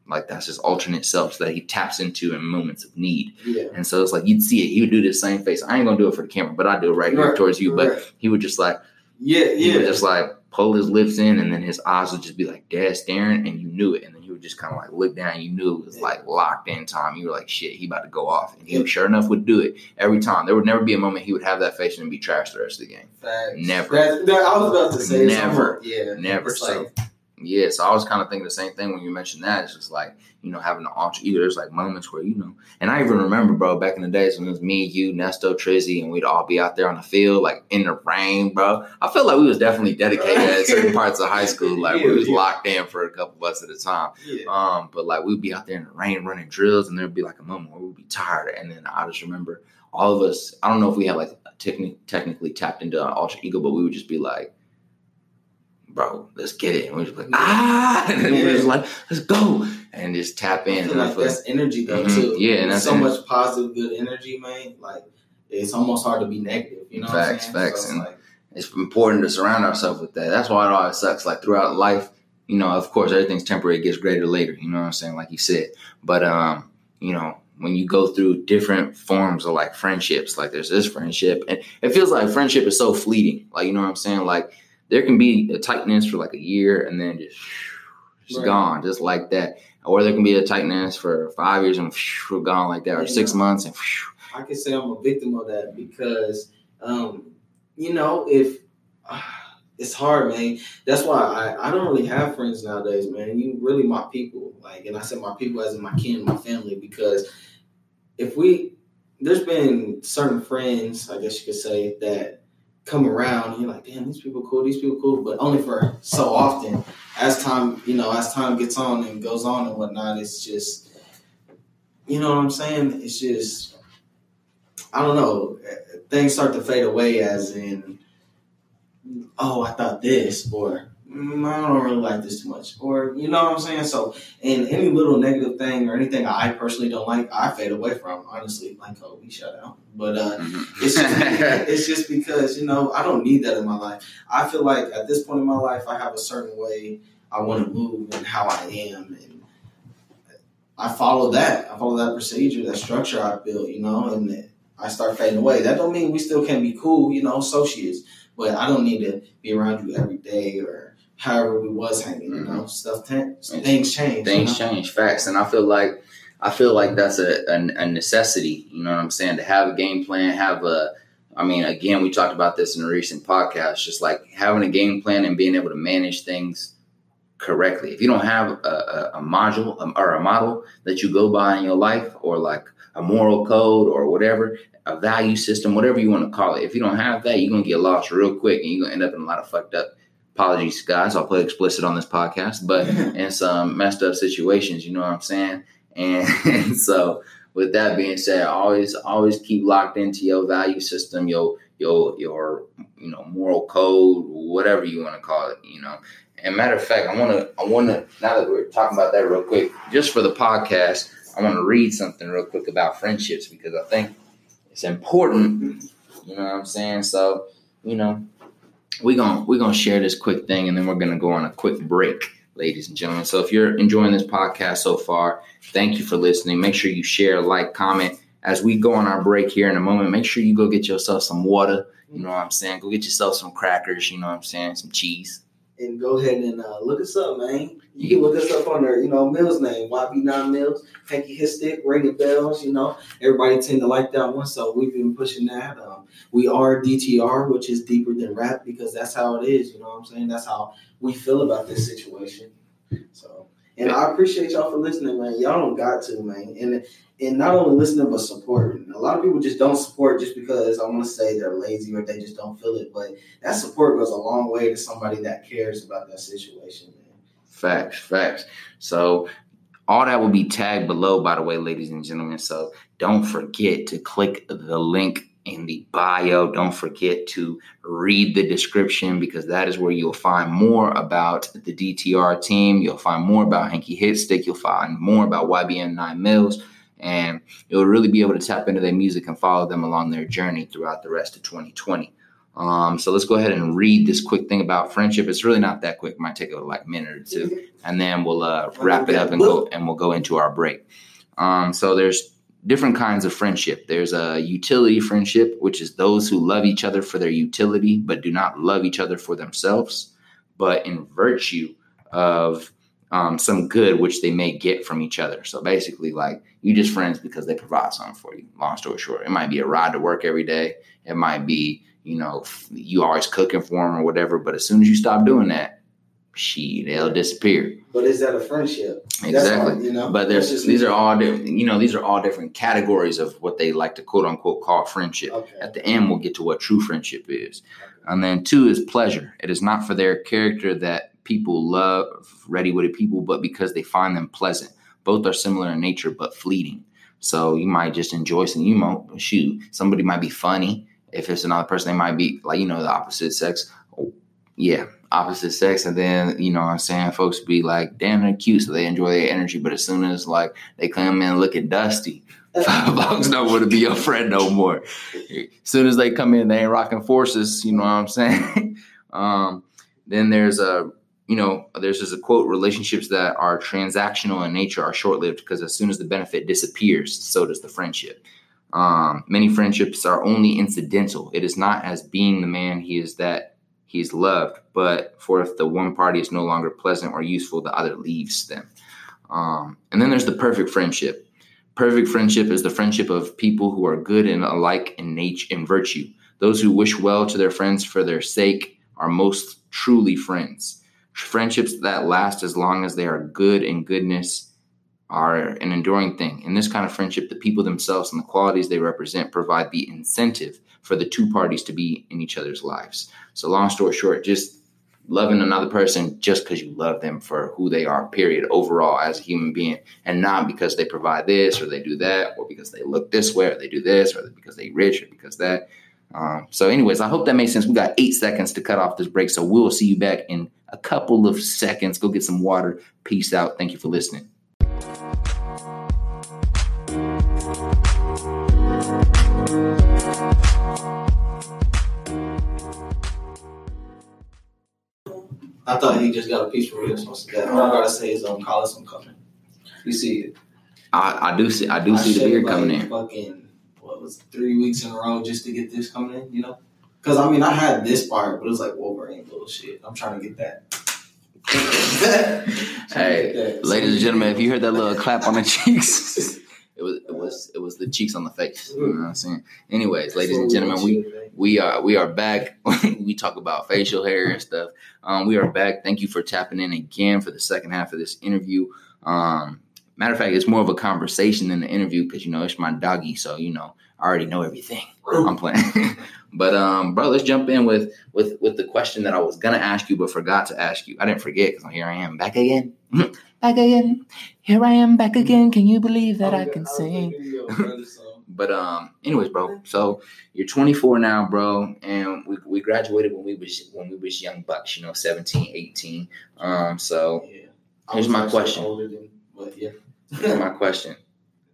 like that's his alternate self that he taps into in moments of need yeah. and so it's like you'd see it he would do the same face i ain't gonna do it for the camera but i do it right here towards you but right. he would just like yeah, yeah. he would just like pull his lips in and then his eyes would just be like dead staring and you knew it and then he would just kind of like look down and you knew it was like locked in time you were like shit he about to go off and he sure enough would do it every time there would never be a moment he would have that face and be trashed the rest of the game Facts. Never. That, that, I was about to say Never. something. Yeah. never It's so like, yeah so i was kind of thinking the same thing when you mentioned that it's just like you know having an alter ego there's like moments where you know and i even remember bro back in the days when it was me you nesto trizzy and we'd all be out there on the field like in the rain bro i felt like we was definitely dedicated at certain parts of high school like we was yeah. locked in for a couple months at a time yeah. um, but like we'd be out there in the rain running drills, and there'd be like a moment where we'd be tired, and then I just remember all of us. I don't know if we had like techni- technically tapped into our alter ego, but we would just be like, "Bro, let's get it," and we just like, "Ah," and then we were just like, "Let's go," and just tap I in. feel And I like feel that's energy though Mhm. too. Yeah, and that's so en- much positive, good energy, man. Like it's almost hard to be negative. You know, Facts, what I'm facts, So it's and- like, it's important to surround ourselves with that. That's why it always sucks. Like throughout life, you know, of course, everything's temporary. It gets greater later. You know what I'm saying? Like you said, but um, you know, when you go through different forms of like friendships, like there's this friendship, and it feels like friendship is so fleeting. Like you know what I'm saying? Like there can be a tightness for like a year, and then just just Right. gone, just like that. Or there can be a tightness for five years and gone like that, or six months and I can say I'm a victim of that because, um, you know, if it's hard, man. That's why I, I don't really have friends nowadays, man. You really my people, like, and I said my people as in my kin, my family, because if we, there's been certain friends, I guess you could say, that come around you're like, damn, these people cool, these people cool, but only for so often. As time, you know, as time gets on and goes on and whatnot, it's just, you know what I'm saying? It's just, I don't know, things start to fade away as in, oh, I thought this, or I don't really like this too much, or you know what I'm saying. So, and any little negative thing or anything I personally don't like, I fade away from. Honestly, like Kobe, shut out. But uh, Mm-hmm. it's just it's just because you know I don't need that in my life. I feel like at this point in my life, I have a certain way I want to move and how I am, and I follow that. I follow that procedure, that structure I built, you know, and I start fading away. That don't mean we still can't be cool, you know, associates. But I don't need to be around you every day or however we was hanging. You know, stuff t- things change. things you know? change facts and i feel like i feel like that's a, a, a necessity you know what i'm saying to have a game plan have a i mean again we talked about this in a recent podcast just like having a game plan and being able to manage things correctly if you don't have a, a, a module um, or a model that you go by in your life or like a moral code or whatever a value system whatever you want to call it if you don't have that you're going to get lost real quick and you're going to end up in a lot of fucked up apologies guys i'll play explicit on this podcast but in some messed up situations. You know what I'm saying? And, and so, with that being said, always always keep locked into your value system, your your your you know moral code, whatever you want to call it. You know. And matter of fact, I want to I want to now that we're talking about that real quick, just for the podcast, I want to read something real quick about friendships because I think it's important. You know what I'm saying? So you know we're gonna we're gonna share this quick thing and then we're gonna go on a quick break ladies and gentlemen. So if you're enjoying this podcast so far thank you for listening. Make sure you share like comment. As we go on our break here in a moment make sure you go get yourself some water you know what i'm saying? Go get yourself some crackers you know what i'm saying? Some cheese and go ahead and uh, look us up, man. You can look us up on our, you know, Mills name, YB9 Mills, Hanky Hit Stick, Ringing Bells, you know. Everybody tend to like that one, so we've been pushing that. Um, we are DTR, which is deeper than rap, because that's how it is, you know what I'm saying? That's how we feel about this situation. So, and I appreciate y'all for listening, man. Y'all don't got to, man. And and not only listening, but supporting. A lot of people just don't support just because I want to say they're lazy or they just don't feel it. But that support goes a long way to somebody that cares about that situation, man. Facts, facts. So all that will be tagged below, by the way, ladies and gentlemen. So don't forget to click the link in the bio. Don't forget to read the description because that is where you'll find more about the DTR team. You'll find more about Hanky Hitstick. You'll find more about YBN Nine Mills. And you'll really be able to tap into their music and follow them along their journey throughout the rest of 2020. Um, so let's go ahead and read this quick thing about friendship. It's really not that quick. It might take a like minute or two, and then we'll uh, wrap it up and go and we'll go into our break. Um, so there's different kinds of friendship. There's a utility friendship, which is those who love each other for their utility, but do not love each other for themselves, but in virtue of um, some good which they may get from each other. So basically, like you just friends because they provide something for you. Long story short, it might be a ride to work every day. It might be you know you always cooking for them or whatever. But as soon as you stop doing that, she they'll disappear. But is that a friendship? Exactly. all, you know. But there's just these me. are all different. You know, these are all different categories of what they like to quote unquote call friendship. okay. At the end, we'll get to what true friendship is. And then two is pleasure. It is not for their character that people love ready witted people, but because they find them pleasant. Both are similar in nature, but fleeting. So you might just enjoy some. You might shoot. Somebody might be funny. If it's another person, they might be like you know the opposite sex. Yeah, opposite sex, and then you know what I'm saying folks be like, damn, they're cute, so they enjoy their energy. But as soon as like they come in looking dusty, folks don't want to be your friend no more. As soon as they come in, they ain't rocking forces. You know what I'm saying? um, then there's a you know there's just a quote: relationships that are transactional in nature are short lived because as soon as the benefit disappears, so does the friendship. Um, many friendships are only incidental. It is not as being the man he is that he is loved, but for if the one party is no longer pleasant or useful, the other leaves them. Um, and then there's the perfect friendship. Perfect friendship is the friendship of people who are good and alike in nature and virtue. Those who wish well to their friends for their sake are most truly friends. Friendships that last as long as they are good in goodness are an enduring thing. In this kind of friendship, the people themselves and the qualities they represent provide the incentive for the two parties to be in each other's lives. So, long story short, just loving another person just because you love them for who they are, period, overall as a human being, and not because they provide this or they do that, or because they look this way or they do this, or because they rich or because that. Um, so, anyways, I hope that makes sense. We got eight seconds to cut off this break, so we'll see you back in a couple of seconds. Go get some water. Peace out. Thank you for listening. I thought he just got a piece for real. All I gotta say is, um, Collis, I'm coming. You see it. I, I do see. I do see the beard like, coming in. Fucking what was it, three weeks in a row just to get this coming in. You know, because I mean I had this part, but it was like Wolverine bullshit. I'm trying to get that. Hey, get that. Ladies and gentlemen, if you heard that little clap on the cheeks, it was it was it was the cheeks on the face. You know what I'm saying? Anyways, ladies and gentlemen, we we are we are back. we talk about facial hair and stuff. Um, we are back. Thank you for tapping in again for the second half of this interview. Um, matter of fact, it's more of a conversation than an interview because you know it's my doggy, so you know I already know everything. I'm playing. but um, bro, let's jump in with with with the question that I was gonna ask you but forgot to ask you. I didn't forget because here I am back again. back again. Here I am back again. Can you believe that I can sing? But um, anyways, bro. So you're 24 now, bro, and we, we graduated when we was when we was young bucks, you know, 17, 18. Um, so Yeah. Here's my question. older than- but yeah. here's my question: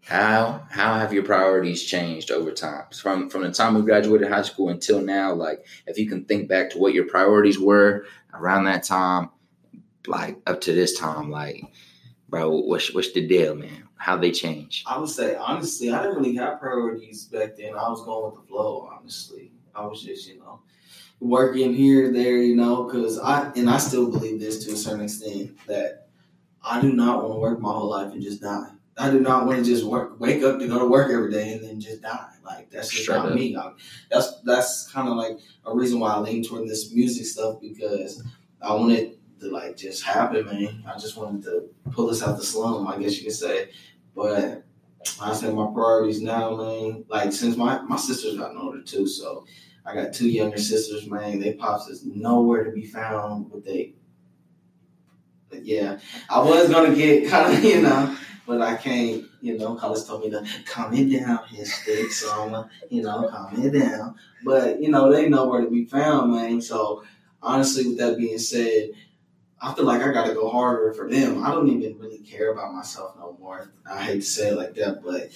How how have your priorities changed over time from from the time we graduated high school until now? Like, if you can think back to what your priorities were around that time, like up to this time, like, bro, what's what's the deal, man? How they change? I would say honestly, I didn't really have priorities back then. I was going with the flow. Honestly, I was just you know working here, there, you know, because I and I still believe this to a certain extent that I do not want to work my whole life and just die. I do not want to just work, wake up to go to work every day and then just die. Like that's just Straight not me. I, that's that's kind of like a reason why I lean toward this music stuff because I want it to like just happen, man. I just wanted to pull us out the slum, I guess you could say. But I say my priorities now, man. Like since my my sister's gotten older too, so I got two younger sisters, man. They pops is nowhere to be found with they. Yeah, I was gonna get kind of you know, but I can't. You know, Collis told me to calm it down, Hitstick, so I'm you know, calm it down. But you know, they nowhere to be found, man. So honestly, with that being said, I feel like I got to go harder for them. I don't even really care about myself no more. I hate to say it like that, but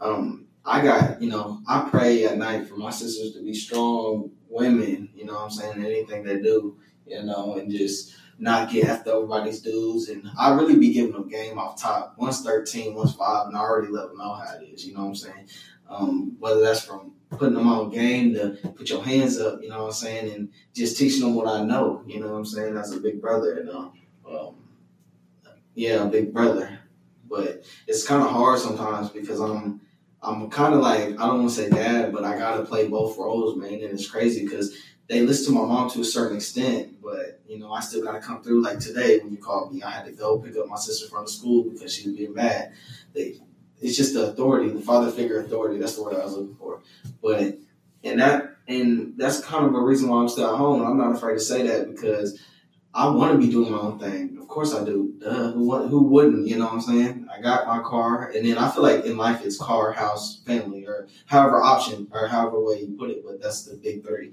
um, I got, you know, I pray at night for my sisters to be strong women, you know what I'm saying, anything they do, you know, and just not get after everybody's dudes. And I really be giving them game off top. One's 13, one's 5, and I already let them know how it is, you know what I'm saying? Um, whether that's from putting them on game to put your hands up, you know what I'm saying, and just teaching them what I know, you know what I'm saying, as a big brother. And, uh, um, yeah, a big brother. But it's kind of hard sometimes because I'm I'm kind of like I don't want to say dad, but I gotta play both roles, man. And it's crazy because they listen to my mom to a certain extent, but you know I still gotta come through. Like today when you called me, I had to go pick up my sister from the school because she was being mad. They, it's just the authority, the father figure authority. That's the word I was looking for. But and that and that's kind of a reason why I'm still at home. I'm not afraid to say that because I want to be doing my own thing. Of course I do. Duh. Who, who wouldn't? You know what I'm saying? I got my car, and then I feel like in life it's car, house, family, or however option or however way you put it. But that's the big three.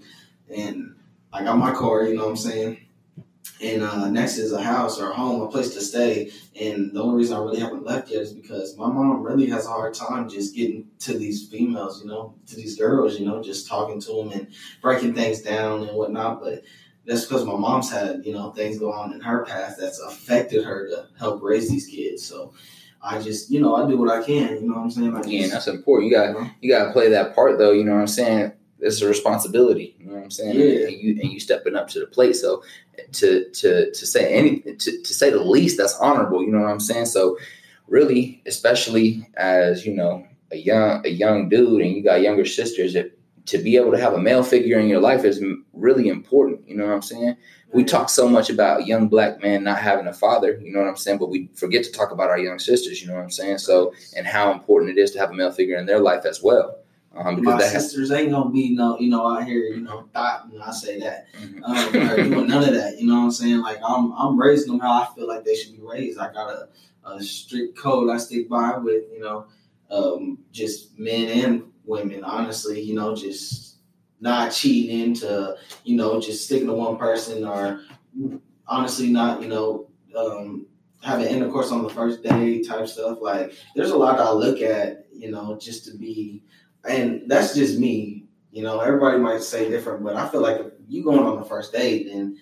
And I got my car. You know what I'm saying? And uh, next is a house or a home, a place to stay. And the only reason I really haven't left yet is because my mom really has a hard time just getting to these females, you know, to these girls, you know, just talking to them and breaking things down and whatnot. But that's because my mom's had, you know, things go on in her past that's affected her to help raise these kids. So I just, you know, I do what I can. You know what I'm saying? I just, Again, that's important. You got you got to play that part though. You know what I'm saying? It's a responsibility. You know what I'm saying? Yeah. And you and you stepping up to the plate. So to to to say any to, to say the least, that's honorable. You know what I'm saying? So really, especially as you know a young a young dude and you got younger sisters, if to be able to have a male figure in your life is really important. You know what I'm saying? We talk so much about young black men not having a father, you know what I'm saying? But we forget to talk about our young sisters, you know what I'm saying? So, and how important it is to have a male figure in their life as well. Um, My sisters ain't gonna be no, you know, out here, you know, thought when I say that, mm-hmm. um, doing none of that. You know what I'm saying? Like I'm, I'm raising them how I feel like they should be raised. I got a, a strict code I stick by with, you know, um, just men and women. Honestly, you know, just not cheating into, you know, just sticking to one person or honestly not, you know, um, having intercourse on the first day type stuff. Like, there's a lot I look at, you know, just to be, and that's just me. You know, everybody might say different, but I feel like if you going on the first date, then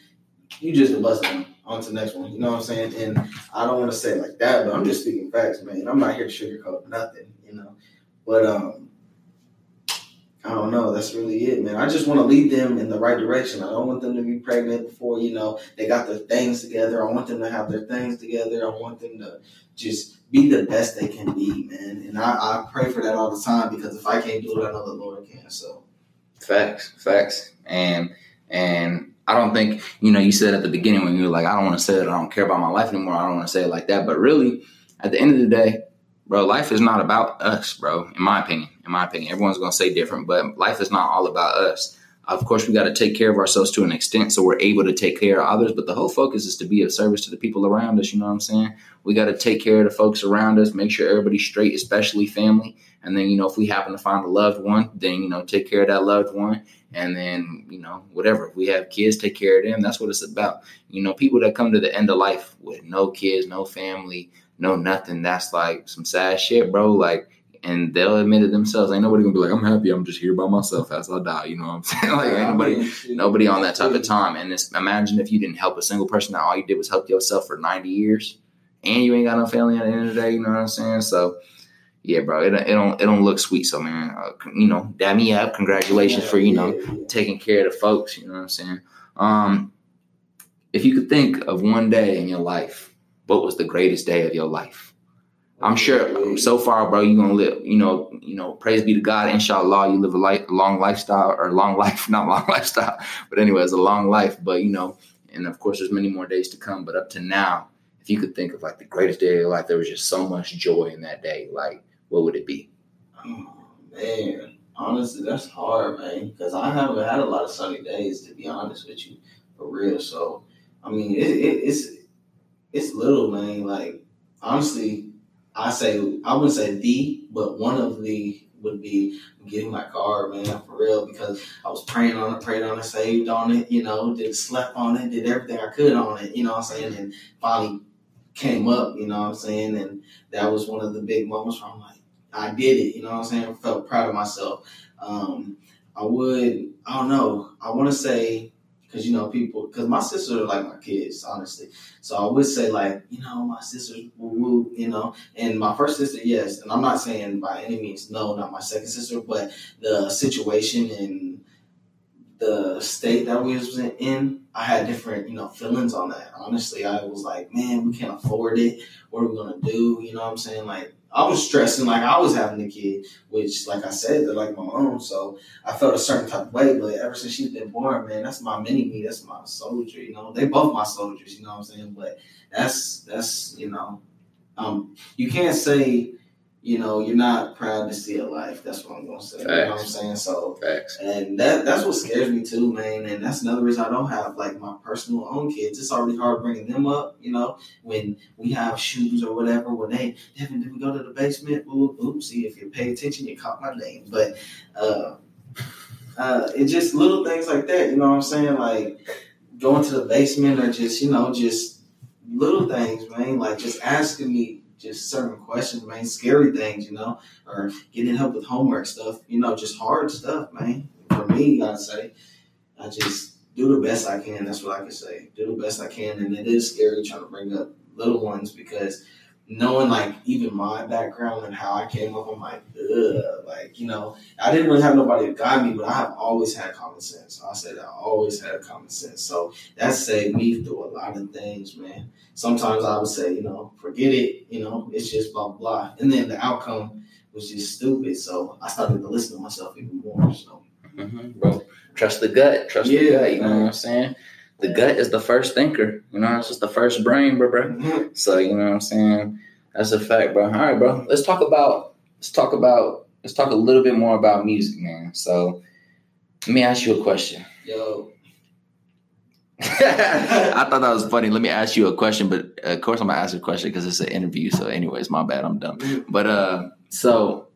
you just a busting on to the next one. You know what I'm saying? And I don't want to say like that, but I'm just speaking facts, man. I'm not here to sugarcoat nothing, you know. But um, I don't know. That's really it, man. I just want to lead them in the right direction. I don't want them to be pregnant before, you know, they got their things together. I want them to have their things together. I want them to just be the best they can be, man. And I, I pray for that all the time because if I can't do it, I know the Lord can. So facts, facts. And and I don't think, you know, you said at the beginning when you were like, I don't want to say that I don't care about my life anymore. I don't want to say it like that. But really, at the end of the day, bro, life is not about us, bro, in my opinion. In my opinion, everyone's going to say different, but life is not all about us. Of course, we got to take care of ourselves to an extent so we're able to take care of others, but the whole focus is to be of service to the people around us. You know what I'm saying? We got to take care of the folks around us, make sure everybody's straight, especially family. And then, you know, if we happen to find a loved one, then, you know, take care of that loved one. And then, you know, whatever. If we have kids, take care of them. That's what it's about. You know, people that come to the end of life with no kids, no family, no nothing. That's like some sad shit, bro. Like, and they'll admit it themselves. Ain't nobody gonna be like, I'm happy. I'm just here by myself as I die. You know what I'm saying? like, ain't nobody, nobody on that type of time. And it's, imagine if you didn't help a single person. That all you did was help yourself for 90 years, and you ain't got no family at the end of the day. You know what I'm saying? So. Yeah, bro, it, it don't it don't look sweet. So man, uh, you know, dab me up. Congratulations yeah, for you know yeah, yeah. taking care of the folks. You know what I'm saying? Um, if you could think of one day in your life what was the greatest day of your life? I'm sure um, so far, bro, you're gonna live, you know, you know, praise be to God, inshallah, you live a, life, a long lifestyle or long life, not long lifestyle, but anyway, it's a long life. But you know, and of course there's many more days to come. But up to now, if you could think of like the greatest day of your life, there was just so much joy in that day, like what would it be? Oh man, honestly, that's hard, man, because I haven't had a lot of sunny days to be honest with you, for real. So I mean, it, it, it's it's little, man. Like honestly, I say I wouldn't say the, but one of the would be getting my car, man, for real, because I was praying on it, prayed on it, saved on it, you know, did slept on it, did everything I could on it, you know what I'm saying, and finally came up, you know what I'm saying, and that was one of the big moments where I'm like, I did it, you know what I'm saying, I felt proud of myself. Um, I would, I don't know, I want to say because you know people because my sisters are like my kids honestly. So i would say like you know my sisters woo woo you know and my first sister yes and i'm not saying by any means no not my second sister but the situation and the state that we was in i had different you know feelings on that. Honestly i was like man we can't afford it. What are we gonna do? You know what i'm saying? Like I was stressing like I was having a kid, which, like I said, they're like my own. So I felt a certain type of way. But ever since she's been born, man, that's my mini me. That's my soldier. You know, they both my soldiers. You know what I'm saying? But that's that's you know, um, you can't say you know, you're not proud to see a life. That's what I'm gonna say. Facts. You know what I'm saying? So Facts. and that that's what scares me too, man. And that's another reason I don't have like my personal own kids. It's already hard bringing them up, you know, when we have shoes or whatever, when they Devin, did we go to the basement? Ooh, oopsie, if you pay attention, you caught my name. But uh uh it's just little things like that, you know what I'm saying? Like going to the basement or just, you know, just little things, man. Like just asking me just certain questions, man, scary things, you know, or getting help with homework stuff, you know, just hard stuff, man. For me, I'd say, I just do the best I can. That's what I can say. Do the best I can, and it is scary trying to bring up little ones because knowing like even my background and how I came up, I'm like, ugh, like you know, I didn't really have nobody to guide me, but I have always had common sense. I said I always had common sense, so that saved me through a lot of things, man. Sometimes I would say, you know, forget it, you know, it's just blah blah, and then the outcome was just stupid. So I started to listen to myself even more. So. hmm bro. Trust the gut. Trust the Yeah, gut. You know what I'm saying? The gut is the first thinker. You know, it's just the first brain, bro, bro. Mm-hmm. So you know what I'm saying? That's a fact, bro. All right, bro. Let's talk about let's talk about let's talk a little bit more about music, man. So let me ask you a question. Yo, I thought that was funny. Let me ask you a question, but uh, of course I'm gonna ask a question because it's an interview. So, anyways, my bad. I'm dumb. Mm-hmm. But uh, so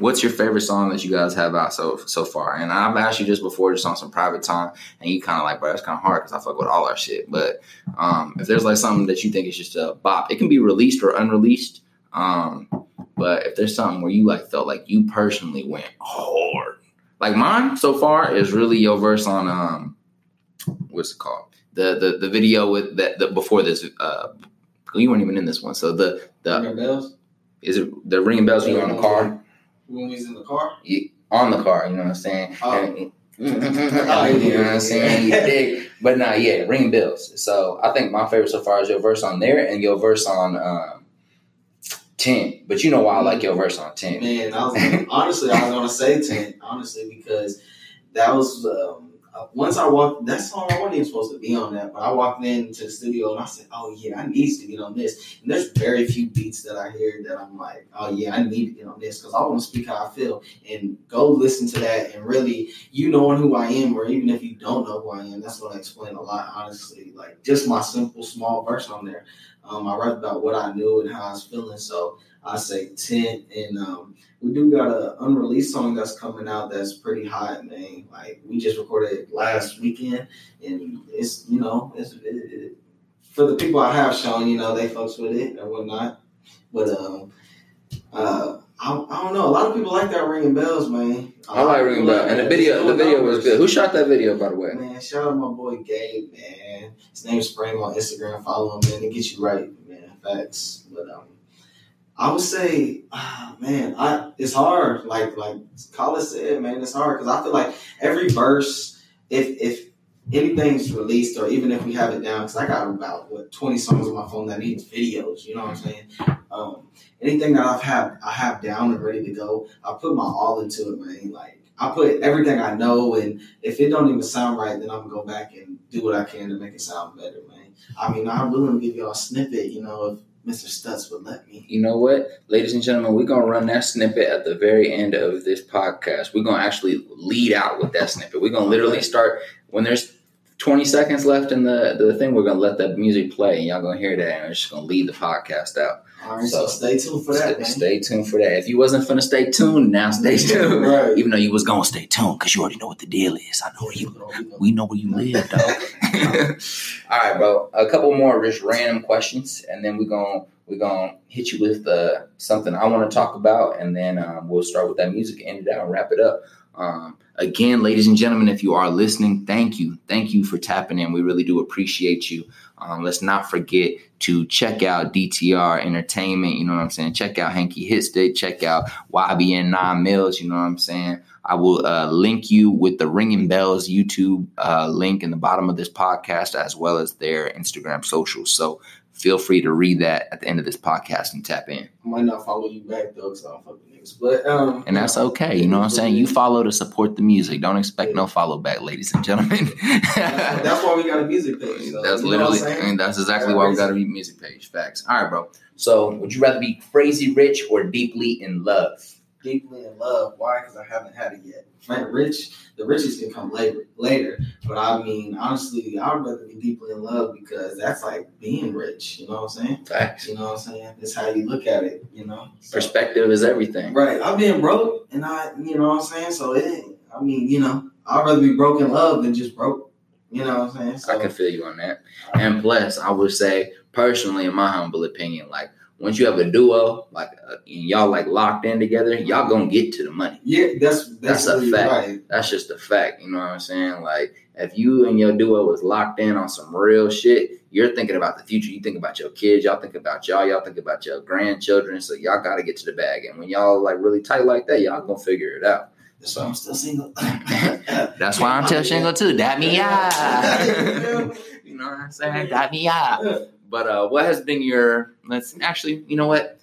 what's your favorite song that you guys have out so so far? And I've asked you just before, just on some private time, and you kind of like, bro, that's kind of hard because I fuck with all our shit. But um, if there's like something that you think is just a bop, it can be released or unreleased. Um, but if there's something where you like felt like you personally went hard, like mine so far is really your verse on um, what's it called? The the the video with that the, before this. Uh, you weren't even in this one, so the the bells is it the ringing bells when you're on the car when we was in the car. on the car, you know what I'm saying? Oh. And- you know what I'm saying? You dig? But nah, yeah, ring bells. So I think my favorite so far is your verse on there and your verse on um, 10. But you know why I like your verse on 10. Man, I was honestly I was gonna say ten, honestly, because that was um, once I walked that song I wasn't even supposed to be on that, but I walked into the studio and I said, Oh yeah, I need to get on this. And there's very few beats that I hear that I'm like, Oh yeah, I need to get on this because I want to speak how I feel and go listen to that and really you knowing who I am, or even if you don't know who I am, that's gonna explain a lot, honestly. Like just my simple small verse on there. Um, I write about what I knew and how I was feeling. So I say 10. And um, we do got an unreleased song that's coming out that's pretty hot, man. Like we just recorded it last weekend, and it's you know it's it, it, for the people I have shown, you know they fucks with it and whatnot. But um, uh, I, I don't know. A lot of people like that ringing bells, man. I like ringing bells. And the video the video was good. Who shot that video, by the way? Man, shout out my boy Gabe, man. His name is Spring on Instagram. Follow him, man. It gets you right, man. Facts. But um, I would say, ah, man, I it's hard. Like like Collis said, man, it's hard because I feel like every verse, if if anything's released or even if we have it down, because I got about what twenty songs on my phone that needs videos. You know what I'm saying? Um, anything that I've had I have down and ready to go, I put my all into it, man. Like I put everything I know, and if it don't even sound right, then I'm gonna go back and do what I can to make it sound better, man. I mean, I'm willing to give y'all a snippet, you know, if Mr. Stutz would let me. You know what, ladies and gentlemen, we're gonna run that snippet at the very end of this podcast. We're gonna actually lead out with that snippet. We're gonna literally start when there's 20 seconds left in the, the thing. We're gonna let that music play, and y'all gonna hear that, and we're just gonna lead the podcast out. All right, so, So, stay tuned for that, stay, man. stay tuned for that. If you wasn't finna stay tuned, now stay tuned. Right. Even though you was gonna stay tuned, cause you already know what the deal is. I know where you. We know where you live, dog. All right, bro. A couple more just random questions, and then we're gonna we're gonna hit you with uh, something I want to talk about, and then um, we'll start with that music, end it out, and wrap it up. Um, again, ladies and gentlemen, if you are listening, thank you, thank you for tapping in. We really do appreciate you. Um, let's not forget to check out DTR Entertainment. You know what I'm saying? Check out Hanky Hitstick. Check out YBN Ninemillz. You know what I'm saying? I will uh, link you with the Ringing Bells YouTube uh, link in the bottom of this podcast, as well as their Instagram socials. So feel free to read that at the end of this podcast and tap in. I might not follow you back though, because I don't fuck But um, And that's okay. You know what I'm saying? You follow to support the music. Don't expect no follow back, ladies and gentlemen. That's, that's why we got a music page. So, That's you know what I'm literally? I mean, that's exactly why we got a music page. Facts. All right, bro. So, would you rather be crazy rich or deeply in love? Deeply in love. Why? Because I haven't had it yet. Right, rich. The riches can come later. Later, but I mean, honestly, I'd rather be deeply in love because that's like being rich. You know what I'm saying? Facts. You know what I'm saying? It's how you look at it. You know. So- Perspective is everything. Right. I've been broke, and I, you know what I'm saying. So it. I mean, you know, I'd rather be broke in love than just broke. You know what I'm saying? So I can feel you on that. And plus, I would say, personally, in my humble opinion, like once you have a duo, like uh, and y'all like locked in together, y'all gonna get to the money. yeah, that's that's, That's a fact. Right. That's just a fact. You know what I'm saying? Like if you and your duo was locked in on some real shit, you're thinking about the future. You think about your kids. Y'all think about y'all. Y'all think about your grandchildren. So y'all got to get to the bag. And when y'all like really tight like that, y'all gonna figure it out. That's why I'm still single. That's why I'm still single too. That me yeah. you know what I'm saying? That me yeah. But uh, what has been your? Let's actually. You know what?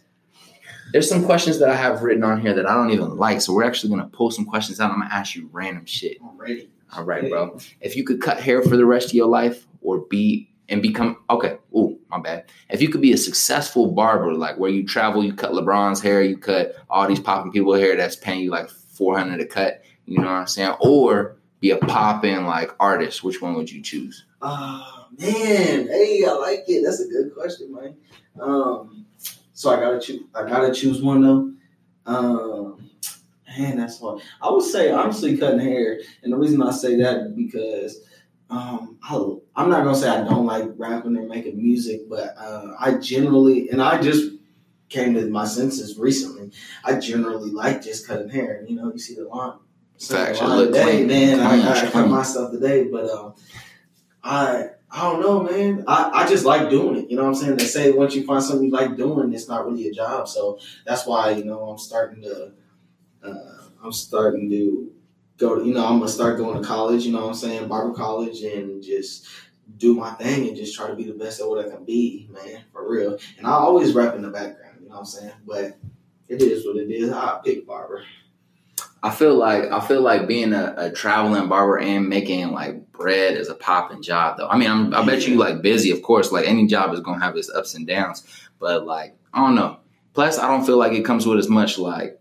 There's some questions that I have written on here that I don't even like, so we're actually gonna pull some questions out. I'm gonna ask you random shit. Ready. All right, bro. If you could cut hair for the rest of your life, or be and become okay. Ooh, my bad. If you could be a successful barber, like where you travel, you cut LeBron's hair, you cut all these popping people hair that's paying you like four hundred a cut. You know what I'm saying? Or be a popping like artist. Which one would you choose? Ah man, hey, I like it. That's a good question, man. Um, so I gotta choose. I gotta choose one though. Um, man, that's hard. I would say honestly, cutting hair, and the reason I say that is because um, I, I'm not gonna say I don't like rapping or making music, but uh, I generally, and I just came to my senses recently. I generally like just cutting hair. You know, you see the line. Facts, the you line look today, clean, man. clean, I, I cut myself today, but um, I I don't know, man. I, I just like doing it. You know what I'm saying? They say once you find something you like doing, it's not really a job. So that's why you know I'm starting to uh, I'm starting to go. To, you know, I'm gonna start going to college. You know what I'm saying? Barber college and just do my thing and just try to be the best at what I can be, man, for real. And I always rap in the background. You know what I'm saying? But it is what it is. I pick barber. I feel like I feel like being a, a traveling barber and making like bread is a popping job though. I mean, I'm, I bet you like busy, of course. Like any job is gonna have its ups and downs, but like I don't know. Plus, I don't feel like it comes with as much like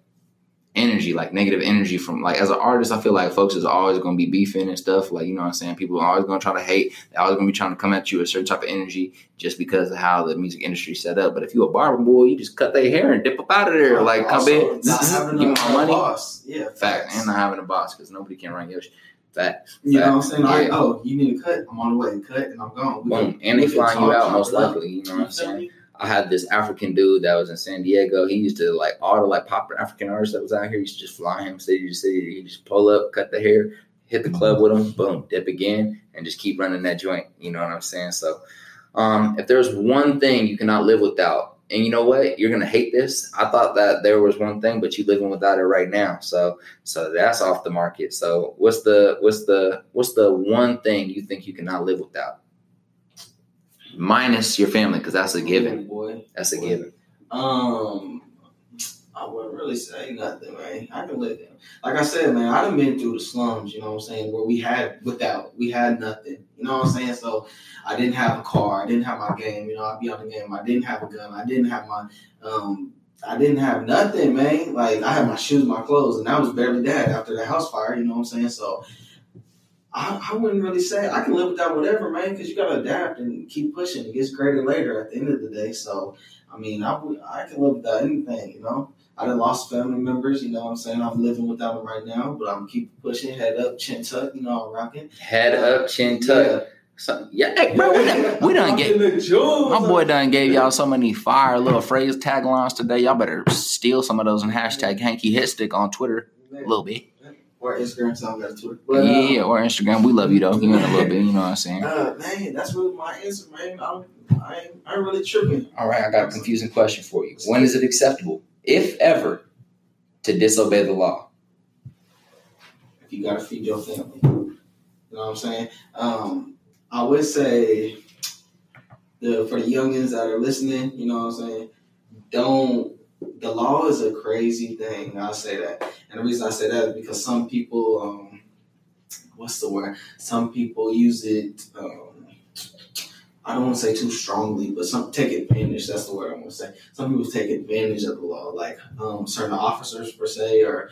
energy, like negative energy from like as an artist. I feel like folks is always gonna be beefing and stuff. Like you know what I'm saying. People are always gonna try to hate. They're always gonna be trying to come at you with a certain type of energy just because of how the music industry is set up. But if you a barber boy, you just cut their hair and dip up out of there. Like come in, not having give me my money. boss. Yeah, Fact, and not having a boss because nobody can run your shit. Fact. You know what I'm saying? Like, Yeah. oh, you need a cut. I'm on the way. And cut, and I'm gone. We Boom. can- And they flying you out most likely. You know what I'm saying? I had this African dude that was in San Diego. He used to like all the like popular African artists that was out here. He used to just fly him city to city. He just pull up, cut the hair, hit the club with him, boom, dip again, and just keep running that joint. You know what I'm saying? So, um, if there's one thing you cannot live without, and you know what, you're gonna hate this. I thought that there was one thing, but you living without it right now. So, so that's off the market. So, what's the what's the what's the one thing you think you cannot live without? Minus your family, because that's a given. Boy. That's a given. Um, I wouldn't really say nothing, man. I can live there. Like I said, man, I done been through the slums, you know what I'm saying, where we had without, we had nothing. You know what I'm saying? So I didn't have a car, I didn't have my game, you know, I'd be on the game, I didn't have a gun, I didn't have my um I didn't have nothing, man. Like I had my shoes, my clothes, and that was barely that after the house fire, you know what I'm saying? So I, I wouldn't really say I can live without whatever, man, because you gotta adapt and keep pushing. It gets greater later at the end of the day. So I mean, I I can live without anything, you know. I done lost family members, you know what I'm saying? I'm living without them right now, but I'm keep pushing, head up, chin tuck, you know, I'm rocking. Head up, chin tuck. So, yeah, hey, bro, we done, we done get. My boy done gave y'all so many fire little phrase taglines today. Y'all better steal some of those and hashtag Hanky Hitstick on Twitter a little bit. Or Instagram, so I got Twitter. But, yeah, or Instagram. We love you though. You in a little bit. You know what I'm saying? Uh, man, that's really my answer, man. I'm, I ain't, I ain't really tripping. All right, I got a confusing question for you. When is it acceptable, if ever, to disobey the law? If you gotta feed your family, you know what I'm saying. Um, I would say the for the youngins that are listening, you know what I'm saying. Don't the law is a crazy thing. I'll say that, and the reason I say that is because some people, um, what's the word? Some people use it. Um, I don't want to say too strongly, but some take advantage. That's the word I want to say. Some people take advantage of the law, like um, certain officers per se, or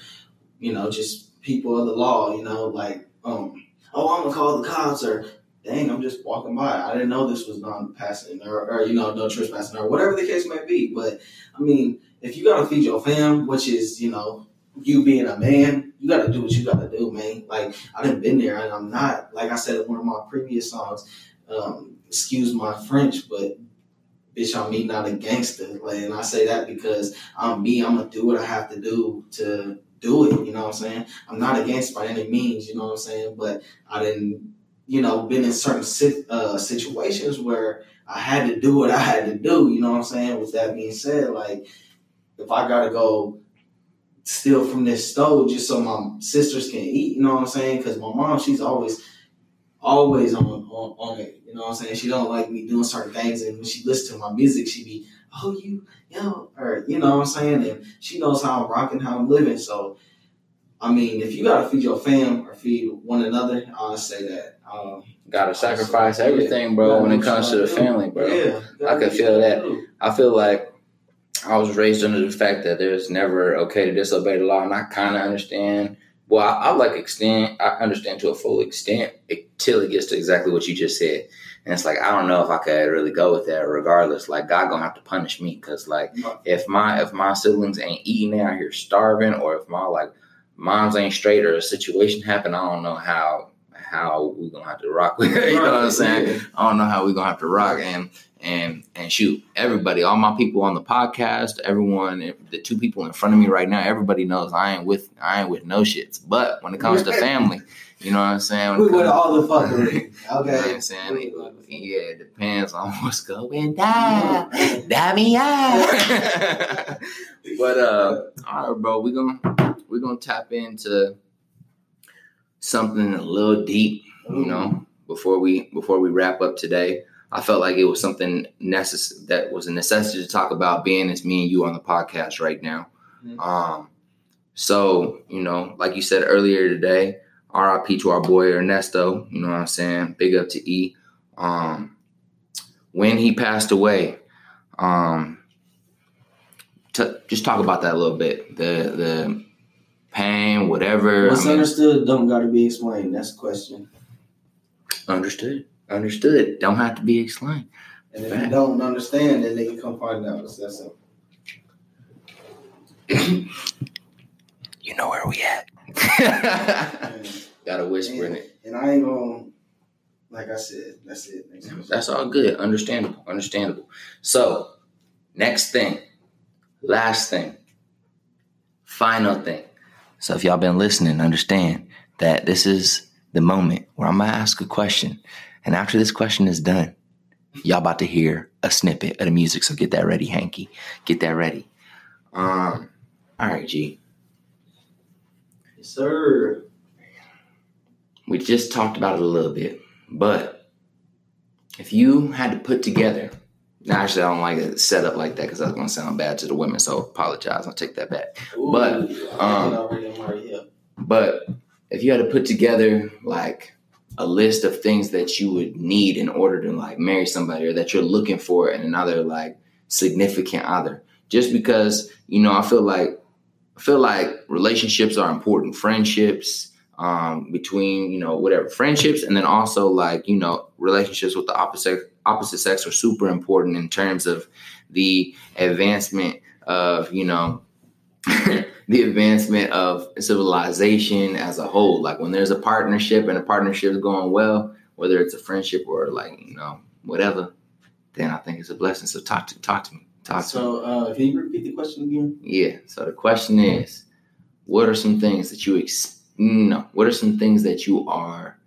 you know, just people of the law. You know, like um, oh, I'm gonna call the cops, or dang, I'm just walking by. I didn't know this was non-passing, or, or you know, no trespassing, or whatever the case may be. But I mean, if you gotta feed your fam, which is you know, you being a man, you gotta do what you gotta do, man. Like I didn't been there, and I'm not like I said in one of my previous songs. Um, excuse my French, but bitch, I'm me, not a gangster. Like, and I say that because I'm me. I'm gonna do what I have to do to do it. You know what I'm saying? I'm not a gangster by any means. You know what I'm saying? But I didn't, you know, been in certain uh, situations where I had to do what I had to do. You know what I'm saying? With that being said, like if I gotta go steal from this stove just so my sisters can eat, you know what I'm saying? Because my mom, she's always always on, on on it. You know what I'm saying? She don't like me doing certain things, and when she listens to my music, she be, oh, you, you know, or you know what I'm saying? And she knows how I'm rocking, how I'm living. So, I mean, if you gotta feed your fam or feed one another, I'll say that. Um, Gotta sacrifice everything, bro, when it comes to the family, bro. Yeah, I can feel that. I feel like I was raised under the fact that there's never okay to disobey the law, and I kind of understand. Well, I, I like extent. I understand to a full extent until it gets to exactly what you just said, and it's like I don't know if I could really go with that. Regardless, like God gonna have to punish me because like if my if my siblings ain't eating out here starving, or if my like moms ain't straight, or a situation happen, I don't know how how we gonna have to rock with it. you know what I'm saying? I don't know how we gonna have to rock and and and shoot everybody, all my people on the podcast, everyone, the two people in front of me right now, everybody knows I ain't with I ain't with no shits. But when it comes to family, you know what I'm saying? We it with all the fuckery. you know what Okay. I'm saying? Yeah, it depends on what's going down. Damn, but uh, all right, bro, we're gonna we're gonna tap into something a little deep, you know, before we before we wrap up today. I felt like it was something necess- that was a necessity to talk about, being as me and you on the podcast right now. Mhm. Um, so you know, like you said earlier today, R.I.P. to our boy Ernesto. You know what I'm saying? Big up to E. Um, when he passed away, um, t- just talk about that a little bit. The the pain, whatever. What's I mean, understood don't gotta be explained. That's the question. understood. Understood. Don't have to be explained. And if Fact. you don't understand, then they can come find out. It's that simple. You know where we at. Gotta whisper in it. and I ain't gonna, like I said, that's it. That's all good. Understandable. Understandable. So, next thing, last thing, final thing. So, if y'all been listening, understand that this is the moment where I'm gonna ask a question, and after this question is done, y'all about to hear a snippet of the music. So get that ready, Hanky. Get that ready. Um. All right, G. Yes, sir. We just talked about it a little bit, but if you had to put together, now actually I don't like it set up like that because that's gonna sound bad to the women, so apologize. I'll take that back. Ooh, But, um, think already I'm already here. But if you had to put together like a list of things that you would need in order to like marry somebody or that you're looking for in another like significant other, just because you know I feel like I feel like relationships are important, friendships um, between you know whatever. Friendships, and then also like you know relationships with the opposite opposite sex are super important in terms of the advancement of you know the advancement of civilization as a whole. Like when there's a partnership and a partnership is going well, whether it's a friendship or like you know whatever, then I think it's a blessing. So talk to talk to me. Talk to me. So, uh, can you repeat the question again? Yeah. So the question is, what are some things that you ex- no? What are some things that you are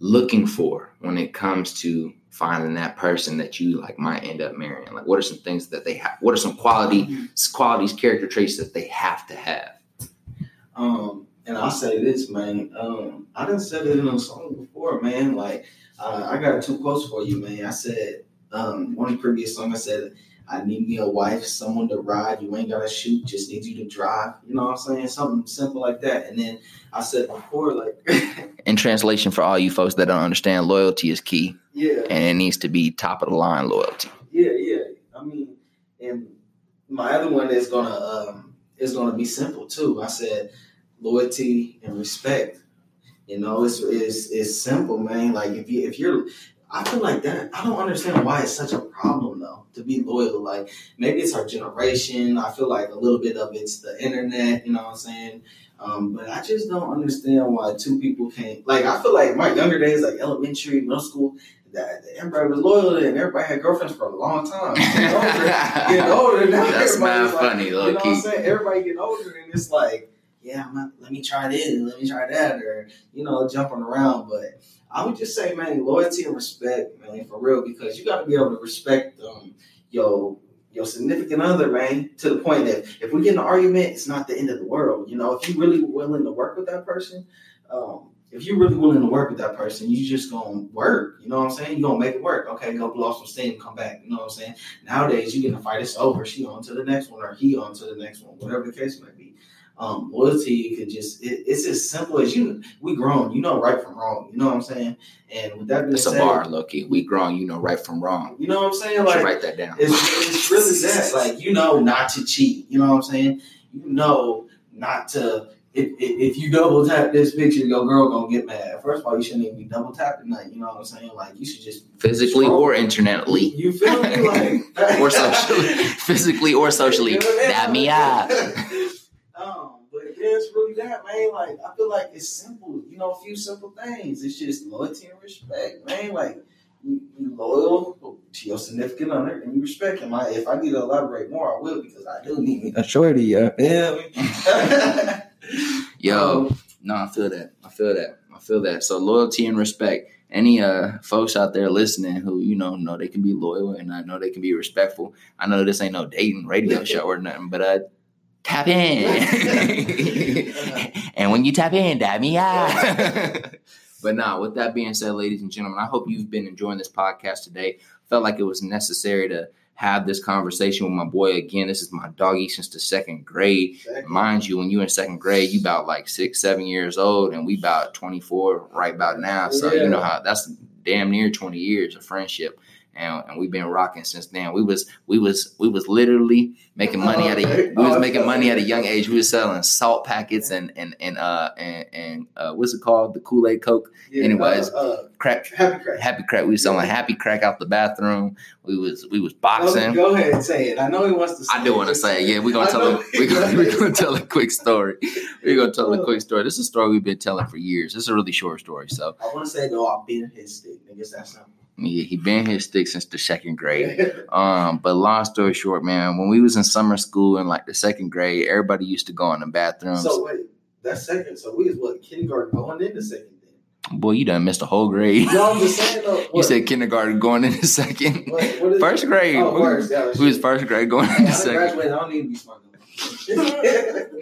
looking for when it comes to finding that person that you like might end up marrying? Like, what are some things that they have? What are some quality qualities, character traits that they have to have? Um, and I'll say this, man. Um, i didn't said it in a song before, man. Like, uh, I got two quotes for you, man. I said, um, one previous song, I said, I need me a wife, someone to ride. You ain't gotta shoot, just need you to drive. You know what I'm saying? Something simple like that. And then I said before, like, In translation, for all you folks that don't understand, loyalty is key, yeah, and it needs to be top of the line loyalty. yeah, yeah. I mean, and my other one is gonna um is gonna be simple too. I said loyalty and respect. You know, it's it's it's simple, man. Like if you if you're I feel like that I don't understand why it's such a problem though to be loyal. Like maybe it's our generation. I feel like a little bit of it's the internet, you know what I'm saying? Um, but I just don't understand why two people can't like I feel like my younger days, like elementary, middle school, that everybody was loyal and everybody had girlfriends for a long time. Getting older, getting older now. That's like, funny, you know low what I'm saying? Everybody getting older and it's like, yeah, not, let me try this, let me try that, or you know, jumping around. But I would just say, man, loyalty and respect, man, for real, because you got to be able to respect um your your significant other, man, to the point that if we get an argument, it's not the end of the world. You know, if you're really willing to work with that person, um, if you're really willing to work with that person, you just gonna work. You know what I'm saying? You're gonna make it work. Okay, go blow off some steam, come back. You know what I'm saying? Nowadays, you get in a fight, it's over. She on to the next one, or he on to the next one, whatever the case may be. Um, loyalty could just it, it's as simple as you we grown, you know right from wrong. You know what I'm saying? And with that being It's a said, bar, Loki. We grown, you know right from wrong. you know what I'm saying? Like write that down. it's, it's really that. Like, you know, not to cheat. You know what I'm saying? You know, not to. If, if, if you double tap this picture, your girl gonna get mad. First of all, you shouldn't even be double tapping that. You know what I'm saying? Like, you should just Physically or internetally. You feel me? Like or socially. Physically or socially. That me up. it's really that, man. Like, I feel like it's simple. You know, a few simple things. It's just loyalty and respect, man. Like, you, you loyal to your significant other and you respect him. I, if I need to elaborate more, I will because I do need me a shorty. Yeah, yeah. Yo, no, I feel that. I feel that. I feel that. So loyalty and respect. Any uh folks out there listening who you know know they can be loyal and I know they can be respectful. I know this ain't no dating radio show or nothing, but uh tap in. and when you tap in, dab me out. but now, with that being said, ladies and gentlemen, I hope you've been enjoying this podcast today. Felt like it was necessary to have this conversation with my boy again. This is my doggy since the second grade. Mind you, when you in second grade, you about like six, seven years old, and we about twenty four right about now. Oh, so Yeah. you know how that's damn near twenty years of friendship. And, and we've been rocking since then. We was we was we was literally making money at a we was Oh, making money at a young age. We was selling salt packets and and and uh and, and uh what's it called the Kool Aid Coke Yeah, Anyways. uh, uh, crack happy crack. happy crack. We was selling happy crack out the bathroom. We was we was boxing. go ahead and say it. I know he wants to. Say I do want to say, it. yeah, we're gonna I tell a, we're gonna, we're gonna tell a quick story. We're gonna tell a quick story. This is a story we've been telling for years. This is a really short story. So I want to say though, I've been Hitstick. Niggas, that's simple. Yeah, he been Hitstick since the second grade. Um, but long story short, man, when we was in summer school in like the second grade, everybody used to go in the bathrooms. so wait, that's second. So we was what kindergarten going into second. Then. Boy, you done missed a whole grade. No, I'm just saying though. You said kindergarten going into second. what- First grade. Oh, We- first. Yeah, We was first grade going into second. I don't need to be smart.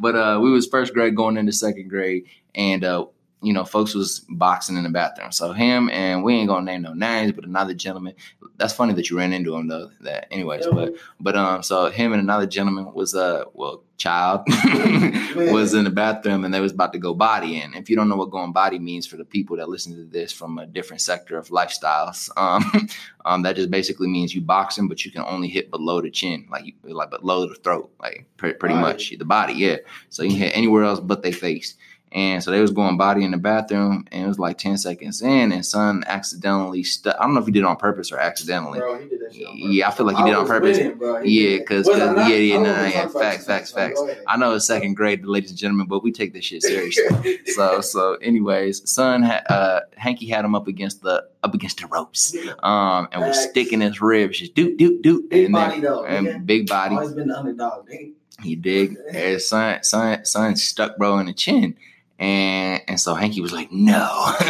But uh, we was first grade going into second grade, and uh, you know, folks was boxing in the bathroom. So him and we ain't gonna name no names, but another gentleman. That's funny that you ran into him though. That anyways, but but um, so him and another gentleman was uh, well, child was in the bathroom, and they was about to go body. And if you don't know what going body means for the people that listen to this from a different sector of lifestyles, um, um, that just basically means you boxing, but you can only hit below the chin, like you, like below the throat, like pre- pretty Body. much the body, yeah. So you can hit anywhere else but they face. And so they was going body in the bathroom, and it was like ten seconds in, and son accidentally stuck. I don't know if he did it on purpose or accidentally. Bro, he did that shit on Yeah, I feel like he did it on purpose. with him, bro. He Yeah, because I yeah, yeah, I no, don't wanna yeah, facts, facts, facts. I know it's second grade, ladies and gentlemen, but we take this shit seriously. so, so, anyways, son, ha- uh, Hanky had him up against the up against the ropes, um, and was sticking his ribs, just doot doot doot, Big and then body though. and big body. Always been the underdog. Nigga. He dig. And son, son, son stuck bro in the chin. And and so Hanky was like, no.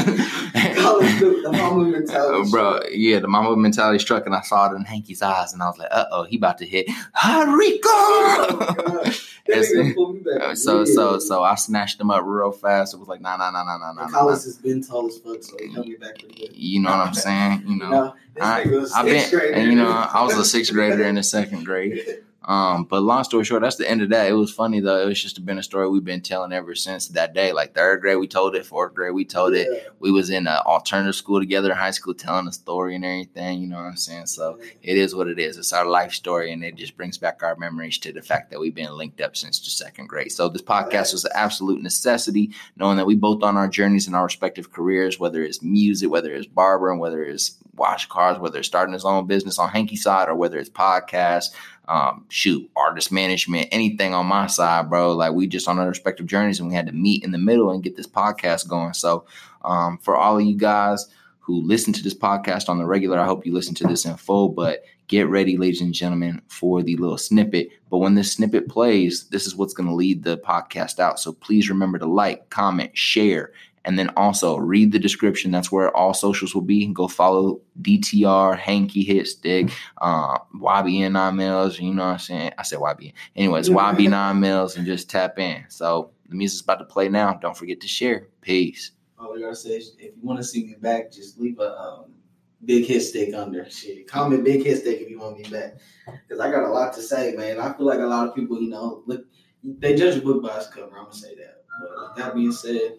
The mamba mentality. Bro, yeah, the mamba mentality struck, and I saw it in Hanky's eyes, and I was like, "Uh oh, he about to hit Hariko." That Yes, nigga pulled me back. Uh, so so so I snatched him up real fast. It was like, nah, nah, nah, nah, nah, nah, And nah. Collis has been tall as fuck, so he held me back pretty good. You know what I'm saying? You know, No, I- I've been, grader. and you know, I was a sixth grader in the second grade. Um, but long story short, that's the end of that. It was funny though. It was just been a story we've been telling ever since that day. Like third grade, we told it. Fourth grade, we told it. We was in an alternative school together in high school, telling the story and everything. You know what I'm saying? So it is what it is. It's our life story, and it just brings back our memories to the fact that we've been linked up since the second grade. So this podcast was an absolute necessity, knowing that we both on our journeys in our respective careers, whether it's music, whether it's barbering, whether it's wash cars, whether it's starting his own business on Hanky side, or whether it's podcast, um, shoot, artist management, anything on my side, bro. Like we just on our respective journeys, and we had to meet in the middle and get this podcast going. So um, for all of you guys who listen to this podcast on the regular. I hope you listen to this in full, but get ready, ladies and gentlemen, for the little snippet. But when this snippet plays, this is what's going to lead the podcast out. So please remember to like, comment, share, and then also read the description. That's where all socials will be. Go follow DTR, Hanky Hitstick, uh, YBN Ninemillz. You know what I'm saying? I said YBN. Anyways, YB Ninemillz, and just tap in. So the music's about to play now. Don't forget to share. Peace. All I gotta say is, if you want to see me back, just leave a um, big hit stick under. Shit, comment big hit stick if you want me back, because I got a lot to say, man. I feel like a lot of people, you know, look, they judge a book by its cover. I'm gonna say that. But with that being said.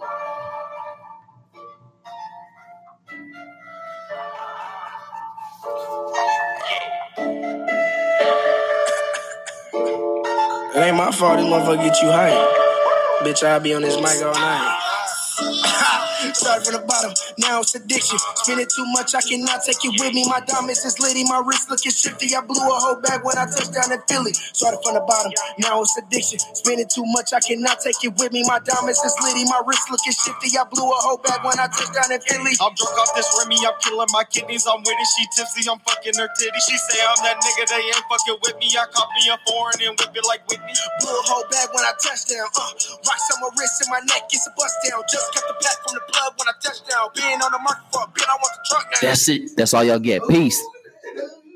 It ain't my fault this motherfucker get you hype. Bitch, I'll be on this mic all night. Started from the bottom, now it's addiction. Spending too much, I cannot take it with me. My diamonds is litty, my wrist looking shifty. I blew a whole bag when I touched down in Philly. Started from the bottom, now it's addiction. Spending too much, I cannot take it with me. My diamonds is litty, my wrist looking shifty. I blew a whole bag when I touched down in Philly. I'm drunk off this Remy, I'm killing my kidneys. I'm with it, she tipsy, I'm fucking her titty. She say I'm that nigga, they ain't fucking with me. I caught me a foreign and whip it like Whitney. Blew a whole bag when I touched down. Uh, rocks on my wrist and my neck, it's a bust down. Just got the pack from the plug when I touched down. Being on the market for a bit, I That's it. That's all y'all get. Peace.